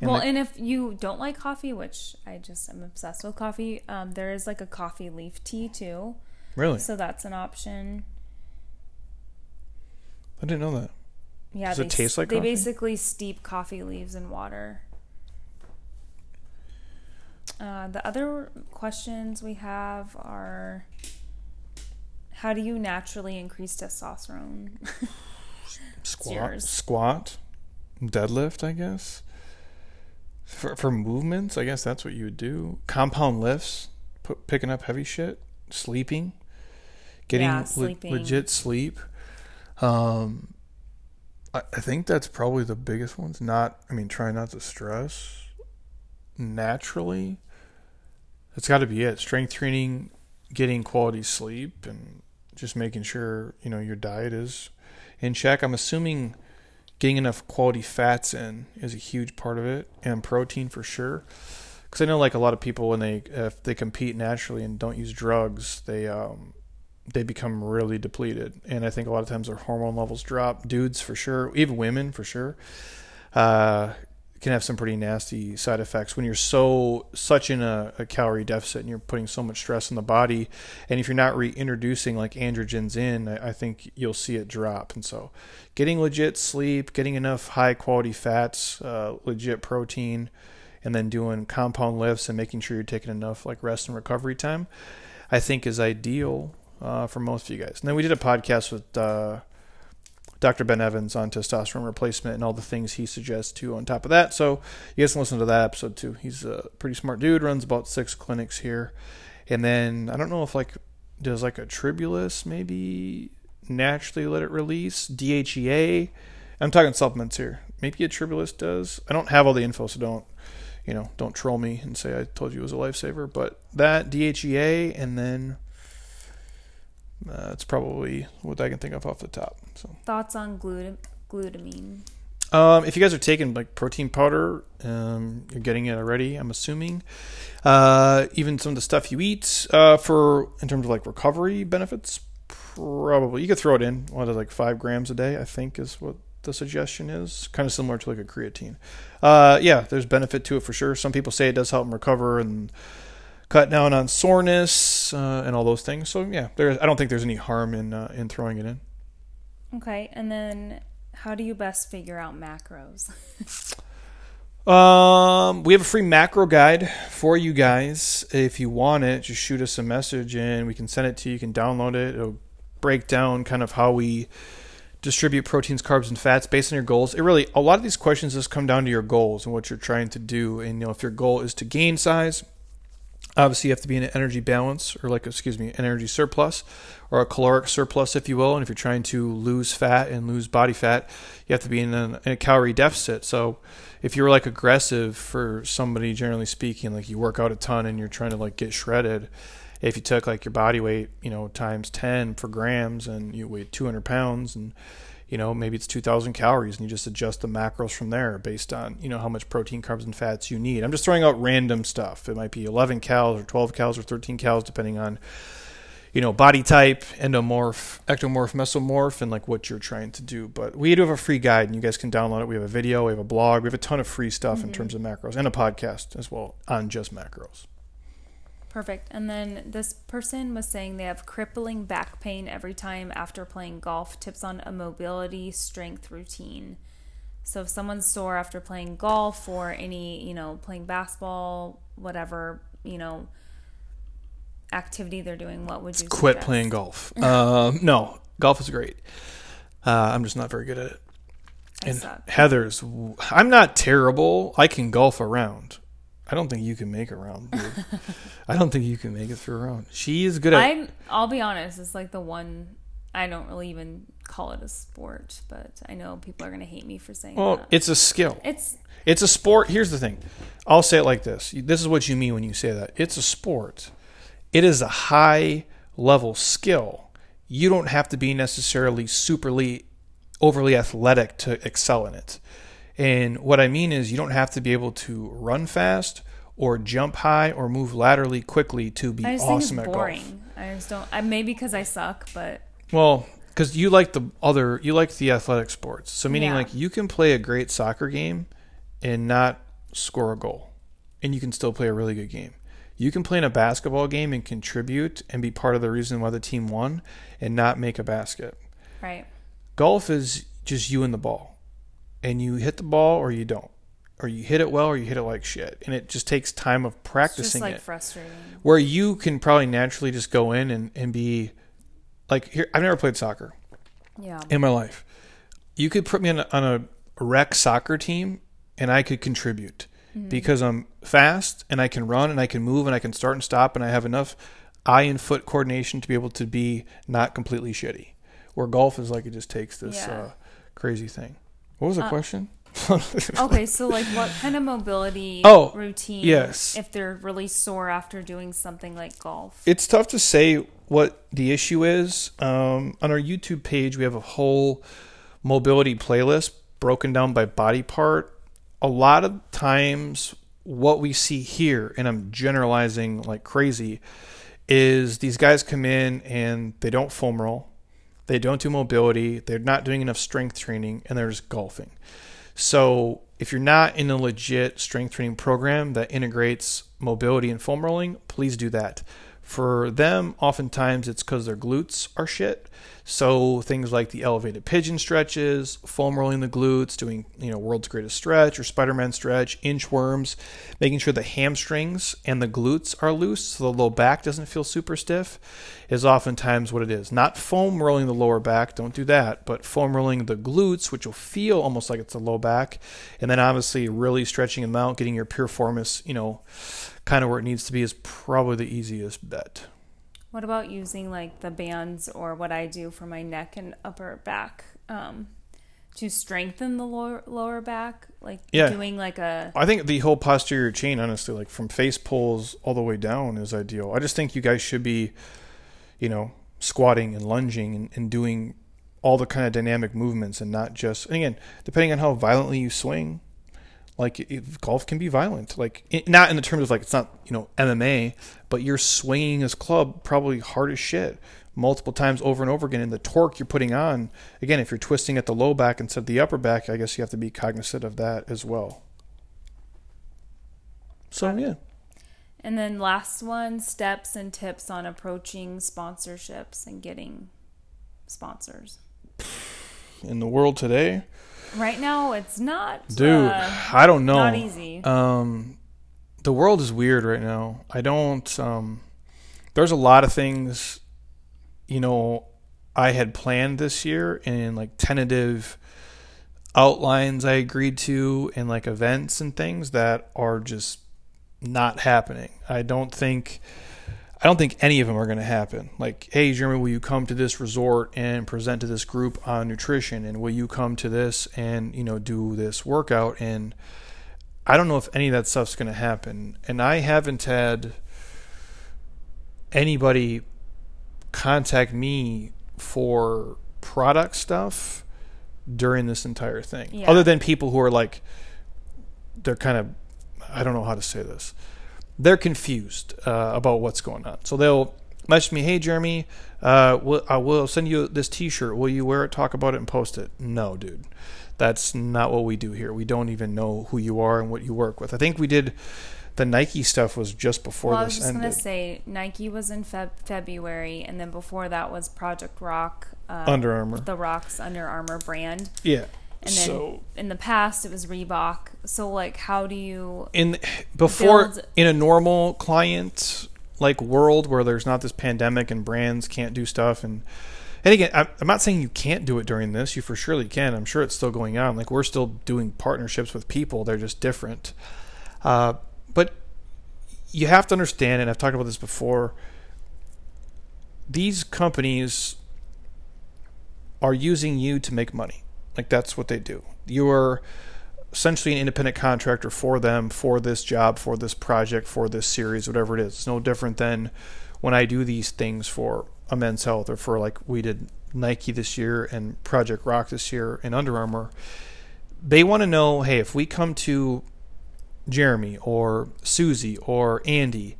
And well, and if you don't like coffee, which I just am obsessed with coffee, um, there is like a coffee leaf tea too. Really? So that's an option. I didn't know that. Yeah, Does they, it taste like they coffee? basically steep coffee leaves in water. Uh, the other questions we have are how do you naturally increase testosterone? squat, squat, deadlift, I guess. For for movements, I guess that's what you would do. Compound lifts, put, picking up heavy shit, sleeping, getting yeah, sleeping. Le- legit sleep. Um, I, I think that's probably the biggest ones. Not, I mean, try not to stress naturally. That's got to be it. Strength training, getting quality sleep, and just making sure you know your diet is in check. I'm assuming getting enough quality fats in is a huge part of it, and protein for sure. Because I know, like a lot of people, when they if they compete naturally and don't use drugs, they um, they become really depleted. And I think a lot of times their hormone levels drop. Dudes for sure, even women for sure, uh, can have some pretty nasty side effects when you're so such in a, a, calorie deficit and you're putting so much stress on the body. And if you're not reintroducing like androgens in, I, I think you'll see it drop. And so, getting legit sleep, getting enough high quality fats, uh, legit protein, and then doing compound lifts and making sure you're taking enough like rest and recovery time, I think is ideal uh, for most of you guys. And then we did a podcast with uh, Dr. Ben Evans on testosterone replacement and all the things he suggests too on top of that. So you guys can listen to that episode too. He's a pretty smart dude, runs about six clinics here. And then I don't know if like does like a tribulus maybe naturally let it release DHEA. I'm talking supplements here. Maybe a tribulus does. I don't have all the info, so don't you know don't troll me and say I told you it was a lifesaver. But that DHEA and then that's probably what I can think of off the top. So thoughts on glutam- glutamine. Um, if you guys are taking like protein powder, um, you're getting it already. I'm assuming. Uh, even some of the stuff you eat uh, for in terms of like recovery benefits, probably you could throw it in. What is like five grams a day? I think is what the suggestion is. Kind of similar to like a creatine. Uh, yeah, there's benefit to it for sure. Some people say it does help them recover and cut down on soreness uh, and all those things. So yeah, there. I don't think there's any harm in uh, in throwing it in. Okay, and then how do you best figure out macros? um, we have a free macro guide for you guys. If you want it, just shoot us a message and we can send it to you. You can download it. It'll break down kind of how we distribute proteins, carbs, and fats based on your goals. It really a lot of these questions just come down to your goals and what you're trying to do. And you know, if your goal is to gain size, Obviously, you have to be in an energy balance, or like, excuse me, an energy surplus, or a caloric surplus, if you will. And if you're trying to lose fat and lose body fat, you have to be in, in a calorie deficit. So, if you're like aggressive for somebody, generally speaking, like you work out a ton and you're trying to like get shredded, if you took like your body weight, you know, times 10 for grams and you weigh 200 pounds and you know, maybe it's 2000 calories and you just adjust the macros from there based on, you know, how much protein, carbs, and fats you need. I'm just throwing out random stuff. It might be 11 calories or 12 calories or 13 calories, depending on, you know, body type, endomorph, ectomorph, mesomorph, and like what you're trying to do. But we do have a free guide and you guys can download it. We have a video, we have a blog, we have a ton of free stuff mm-hmm. in terms of macros and a podcast as well on just macros. Perfect. And then this person was saying they have crippling back pain every time after playing golf. Tips on a mobility strength routine. So if someone's sore after playing golf or any, you know, playing basketball, whatever, you know, activity they're doing, what would you quit suggest? playing golf? um, no, golf is great. Uh, I'm just not very good at it. And Heather's, I'm not terrible. I can golf around. I don't think you can make a round. Dude. I don't think you can make it through a round. She is good at. I'm. I'll be honest. It's like the one. I don't really even call it a sport, but I know people are going to hate me for saying. Well, that. it's a skill. It's. It's a sport. Here's the thing. I'll say it like this. This is what you mean when you say that. It's a sport. It is a high level skill. You don't have to be necessarily superly overly athletic to excel in it. And what I mean is, you don't have to be able to run fast or jump high or move laterally quickly to be awesome at boring. golf. I just don't. I, maybe because I suck, but well, because you like the other, you like the athletic sports. So meaning yeah. like you can play a great soccer game and not score a goal, and you can still play a really good game. You can play in a basketball game and contribute and be part of the reason why the team won and not make a basket. Right. Golf is just you and the ball and you hit the ball or you don't or you hit it well or you hit it like shit and it just takes time of practicing it's just like it. frustrating. Where you can probably naturally just go in and, and be like here i've never played soccer yeah. in my life. You could put me on a, on a rec soccer team and i could contribute mm-hmm. because i'm fast and i can run and i can move and i can start and stop and i have enough eye and foot coordination to be able to be not completely shitty where golf is like it just takes this yeah. uh, crazy thing what was the uh, question? okay, so like what kind of mobility oh, routine yes. if they're really sore after doing something like golf? It's tough to say what the issue is. Um, on our YouTube page, we have a whole mobility playlist broken down by body part. A lot of times, what we see here, and I'm generalizing like crazy, is these guys come in and they don't foam roll they don't do mobility. They're not doing enough strength training, and they're just golfing. So if you're not in a legit strength training program that integrates mobility and foam rolling, please do that. For them, oftentimes it's because their glutes are shit. So things like the elevated pigeon stretches, foam rolling the glutes, doing you know world's greatest stretch or Spider-Man stretch, inchworms, making sure the hamstrings and the glutes are loose so the low back doesn't feel super stiff is oftentimes what it is. Not foam rolling the lower back, don't do that, but foam rolling the glutes, which will feel almost like it's the low back, and then obviously really stretching them out, getting your piriformis, you know, kind of where it needs to be is probably the easiest bet. What about using like the bands or what I do for my neck and upper back um, to strengthen the lower lower back? Like yeah. doing like a. I think the whole posterior chain, honestly, like from face pulls all the way down, is ideal. I just think you guys should be, you know, squatting and lunging and, and doing all the kind of dynamic movements and not just. And again, depending on how violently you swing, like golf can be violent. Like not in the terms of like it's not you know mma but you're swinging this club probably hard as shit multiple times over and over again. And the torque you're putting on again if you're twisting at the low back instead of the upper back i guess you have to be cognizant of that as well. So yeah. And then last one steps and tips on approaching sponsorships and getting sponsors. In the world today Right now, it's not. Dude, uh, I don't know. Not easy. Um, the world is weird right now. I don't. Um, there's a lot of things, you know, I had planned this year and like tentative outlines I agreed to and like events and things that are just not happening. I don't think I don't think any of them are going to happen. Like, hey, Jeremy, will you come to this resort and present to this group on nutrition? And will you come to this and, you know, do this workout? And I don't know if any of that stuff's going to happen. And I haven't had anybody contact me for product stuff during this entire thing. Yeah. Other than people who are like, they're kind of, I don't know how to say this. They're confused uh, about what's going on. So they'll message me, hey, Jeremy, uh, we'll, I will send you this t shirt. Will you wear it, talk about it, and post it? No, dude. That's not what we do here. We don't even know who you are and what you work with. I think we did the Nike stuff was just before well, this I was just ended. gonna say Nike was in Feb- February, and then before that was Project Rock, uh, Under Armour. the Rock's Under Armour brand, Yeah. And then so in the past it was Reebok. So like, how do you? in before build- in a normal client like world where there's not this pandemic and brands can't do stuff and and again I'm, I'm not saying you can't do it during this. You for surely can. I'm sure it's still going on. Like we're still doing partnerships with people. They're just different. Uh, but you have to understand and i've talked about this before these companies are using you to make money like that's what they do you are essentially an independent contractor for them for this job, for this project, for this series, whatever it is. It's no different than when I do these things for a men's health or for like we did Nike this year and Project Rock this year and Under Armour. They want to know, hey, if we come to Jeremy or Susie or Andy,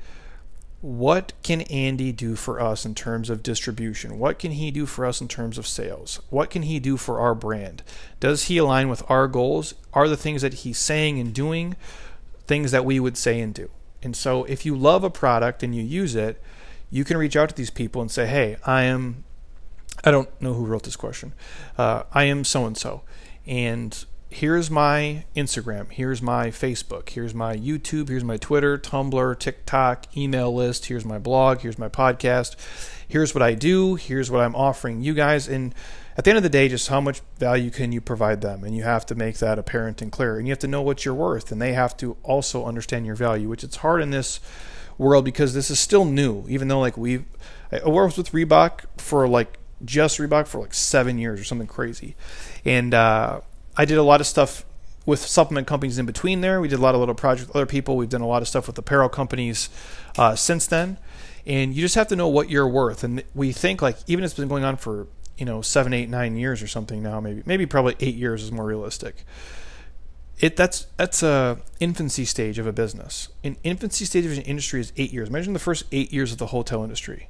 what can Andy do for us in terms of distribution? What can he do for us in terms of sales? What can he do for our brand? Does he align with our goals? Are the things that he's saying and doing things that we would say and do? And so if you love a product and you use it, you can reach out to these people and say, hey, I am, I don't know who wrote this question. Uh, I am so and so. And here's my Instagram, here's my Facebook, here's my YouTube, here's my Twitter, Tumblr, TikTok, email list, here's my blog, here's my podcast, here's what I do, here's what I'm offering you guys. And at the end of the day, just how much value can you provide them? And you have to make that apparent and clear. And you have to know what you're worth, and they have to also understand your value, which it's hard in this world because this is still new, even though like we've I worked with Reebok for like just Reebok for like seven years or something crazy. And uh I did a lot of stuff with supplement companies in between there. We did a lot of little projects with other people. We've done a lot of stuff with apparel companies uh, since then. And you just have to know what you're worth. And we think like even if it's been going on for you know seven, eight, nine years or something now, maybe maybe probably eight years is more realistic. It that's that's a infancy stage of a business. An infancy stage of an industry is eight years. Imagine the first eight years of the hotel industry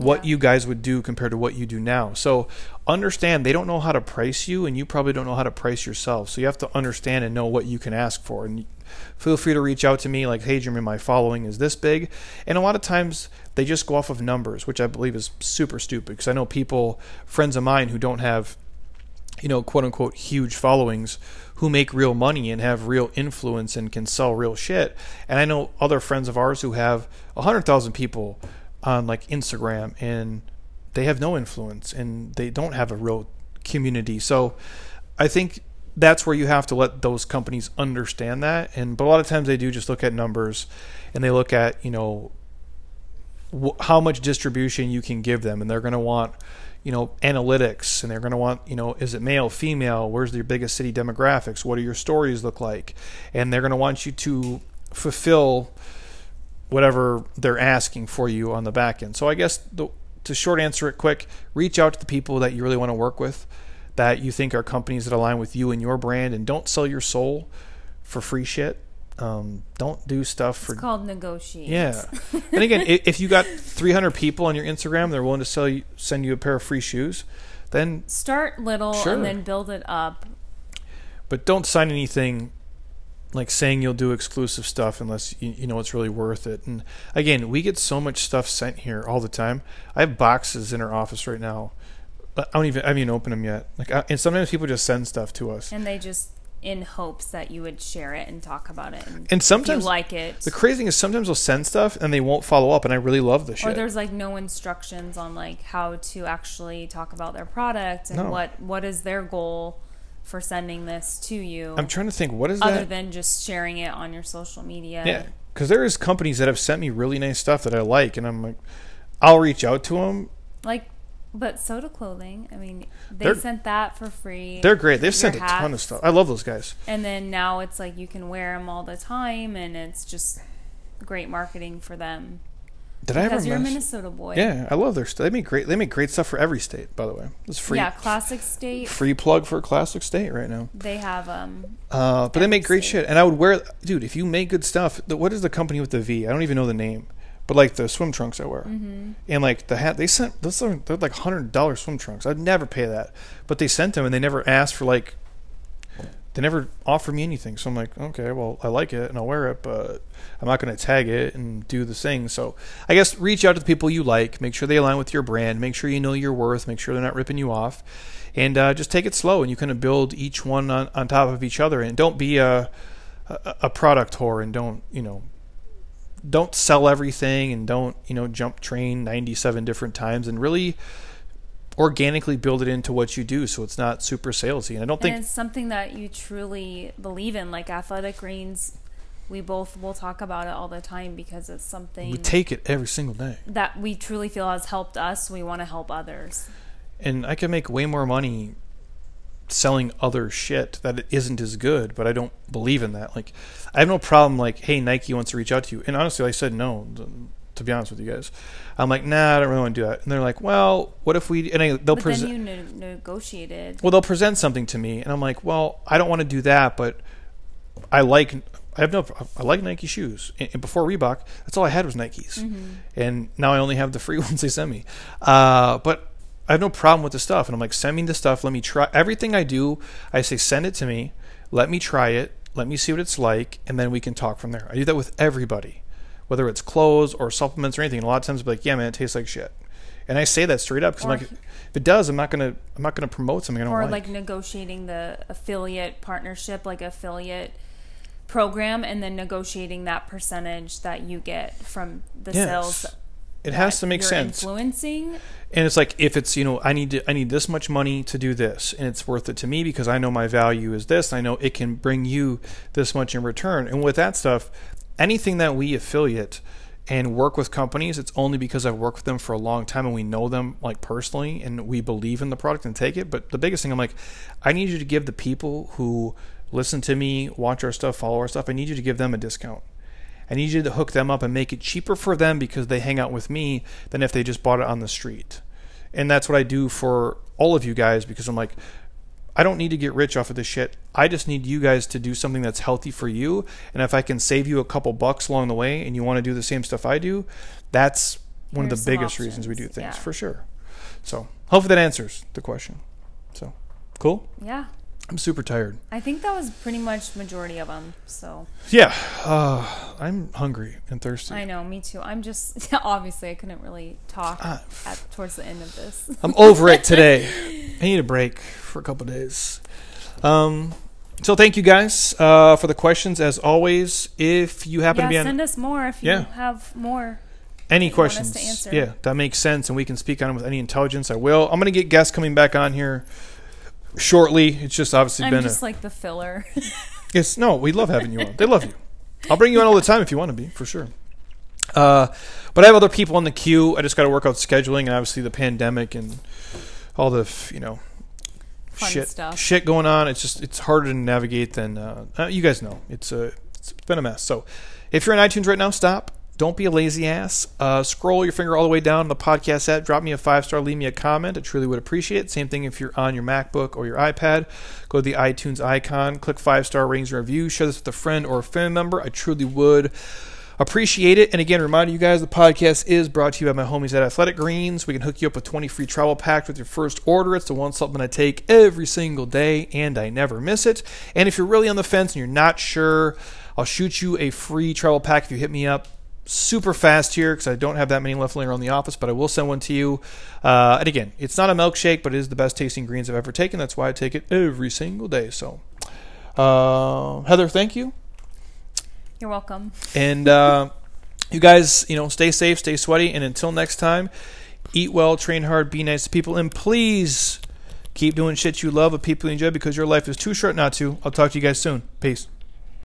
what you guys would do compared to what you do now. So understand they don't know how to price you and you probably don't know how to price yourself. So you have to understand and know what you can ask for. And feel free to reach out to me like, hey Jeremy, my following is this big. And a lot of times they just go off of numbers, which I believe is super stupid because I know people, friends of mine who don't have you know, quote unquote, huge followings who make real money and have real influence and can sell real shit. And I know other friends of ours who have 100,000 people on like Instagram and they have no influence and they don't have a real community. So I think that's where you have to let those companies understand that. And but a lot of times they do just look at numbers and they look at, you know, wh- how much distribution you can give them and they're going to want you know analytics and they're going to want you know is it male female where's your biggest city demographics what do your stories look like and they're going to want you to fulfill whatever they're asking for you on the back end so i guess the, to short answer it quick reach out to the people that you really want to work with that you think are companies that align with you and your brand and don't sell your soul for free shit um, don't do stuff for It's called negotiate. yeah. and again, if you got 300 people on your Instagram, they're willing to sell you, send you a pair of free shoes, then, Start little Sure. and then build it up. but don't sign anything like saying you'll do exclusive stuff unless you, you know it's really worth it. And again, we get so much stuff sent here all the time. I have boxes in our office right now. I don't even I haven't even opened them yet. Like, I, and sometimes people just send stuff to us. And they just in hopes that you would share it and talk about it. And, And sometimes you like it. the crazy thing is sometimes they'll send stuff and they won't follow up, and I really love the or shit. there's like no instructions on like how to actually talk about their product and No. what what is their goal for sending this to you I'm trying to think what is other that? than just sharing it on your social media. Yeah, because there is companies that have sent me really nice stuff that I like, and I'm like, I'll reach out to them. Like but Sota clothing, I mean, they They're- sent that for free. They're great. They've sent a ton of stuff. I love those guys. And then now it's like you can wear them all the time and it's just great marketing for them. Did I ever? Because you're a Minnesota boy. Yeah, I love their stuff. They make great. They make great stuff for every state. By the way, it's free. Yeah, Classic State. Free plug for Classic State right now. They have um. Uh, but they make great State. shit, and I would wear, dude. If you make good stuff, the, what is the company with the V? I don't even know the name, but like the swim trunks I wear, Mm-hmm. and like the hat they sent. Those are they're like hundred dollar swim trunks. I'd never pay that, but they sent them, and they never asked for like. They never offer me anything, so I'm like, okay, well, I like it and I'll wear it, but I'm not going to tag it and do the thing. So I guess reach out to the people you like, make sure they align with your brand, make sure you know your worth, make sure they're not ripping you off, and uh, just take it slow. And you kind of build each one on, on top of each other. And don't be a, a a product whore and don't you know don't sell everything and don't you know jump train 97 different times and really organically build it into what you do so it's not super salesy. And I don't And think it's something that you truly believe in, like athletic greens. We both will talk about it all the time because it's something we take it every single day. that we truly feel has helped us. We want to help others. and I can make way more money selling other shit that isn't as good, but I don't believe in that. Like, I have no problem. Like, hey, Nike wants to reach out to you, and honestly, I said no. To be honest with you guys, I'm like, nah, I don't really want to do that. And they're like, well, what if we? And I, they'll but present. then you ne- negotiated. well, they'll present something to me, and I'm like, well, I don't want to do that, but I like. I have no. I like Nike shoes. And and before Reebok, that's all I had was Nikes, Mm-hmm. and now I only have the free ones they send me. Uh, but I have no problem with the stuff, and I'm like, send me the stuff. Let me try everything I do. I say, send it to me. Let me try it. Let me see what it's like, and then we can talk from there. I do that with everybody, whether it's clothes or supplements or anything. And a lot of times, I'll be like, yeah, man, it tastes like shit. And I say that straight up because I'm like, if- it does, I'm not gonna, I'm not gonna promote something I don't or like. like negotiating the affiliate partnership, like affiliate program, and then negotiating that percentage that you get from the Yes. sales. it has to make sense. Influencing, and it's like if it's you know i need to i need this much money to do this and it's worth it to me because i know my value is this i know it can bring you this much in return and with that stuff anything that we affiliate and work with companies it's only because i've worked with them for a long time and we know them like personally and we believe in the product and take it but the biggest thing i'm like i need you to give the people who listen to me watch our stuff follow our stuff i need you to give them a discount I need you to hook them up and make it cheaper for them because they hang out with me than if they just bought it on the street. And that's what I do for all of you guys because I'm like, I don't need to get rich off of this shit. I just need you guys to do something that's healthy for you. And if I can save you a couple bucks along the way and you want to do the same stuff I do, that's one Here's of the biggest reasons we do things yeah. for sure. So hopefully that answers the question. So cool. yeah. I'm super tired. I think that was pretty much majority of them. So Yeah, uh, I'm hungry and thirsty. I know, me too. I'm just obviously I couldn't really talk Ah, at towards the end of this. I'm over it today. I need a break for a couple days. Um, so thank you guys uh, for the questions. As always, if you happen yeah, to be on send us more if you Yeah. have more. any you want us questions, to answer. yeah, that makes sense, and we can speak on them with any intelligence. I will. I'm going to get guests coming back on here shortly. It's just obviously I'm been. just a, like the filler. it's no, we love having you on. They love you. I'll bring you on all the time if you want to be, for sure. Uh, but I have other people on the queue. I just got to work out scheduling and obviously the pandemic and all the you know Fun shit stuff. shit going on. It's just it's harder to navigate than uh, uh, you guys know. It's a it's been a mess. So if you're in iTunes right now, stop. Don't be a lazy ass. Uh, scroll your finger all the way down the podcast app. Drop me a five star. Leave me a comment. I truly would appreciate it. Same thing if you're on your MacBook or your iPad. Go to the iTunes icon. Click five star ratings and review. Share this with a friend or a family member. I truly would appreciate it. And again, remind you guys the podcast is brought to you by my homies at Athletic Greens. We can hook you up with 20 free travel packs with your first order. It's the one supplement I take every single day, and I never miss it. And if you're really on the fence and you're not sure, I'll shoot you a free travel pack if you hit me up super fast here because I don't have that many left laying around the office, but I will send one to you. Uh, and again, it's not a milkshake, but it is the best tasting greens I've ever taken. That's why I take it every single day. So, uh, Heather, thank you. You're welcome. And uh, you guys, you know, stay safe, stay sweaty, and until next time, eat well, train hard, be nice to people, and please keep doing shit you love with people you enjoy because your life is too short not to. I'll talk to you guys soon. Peace.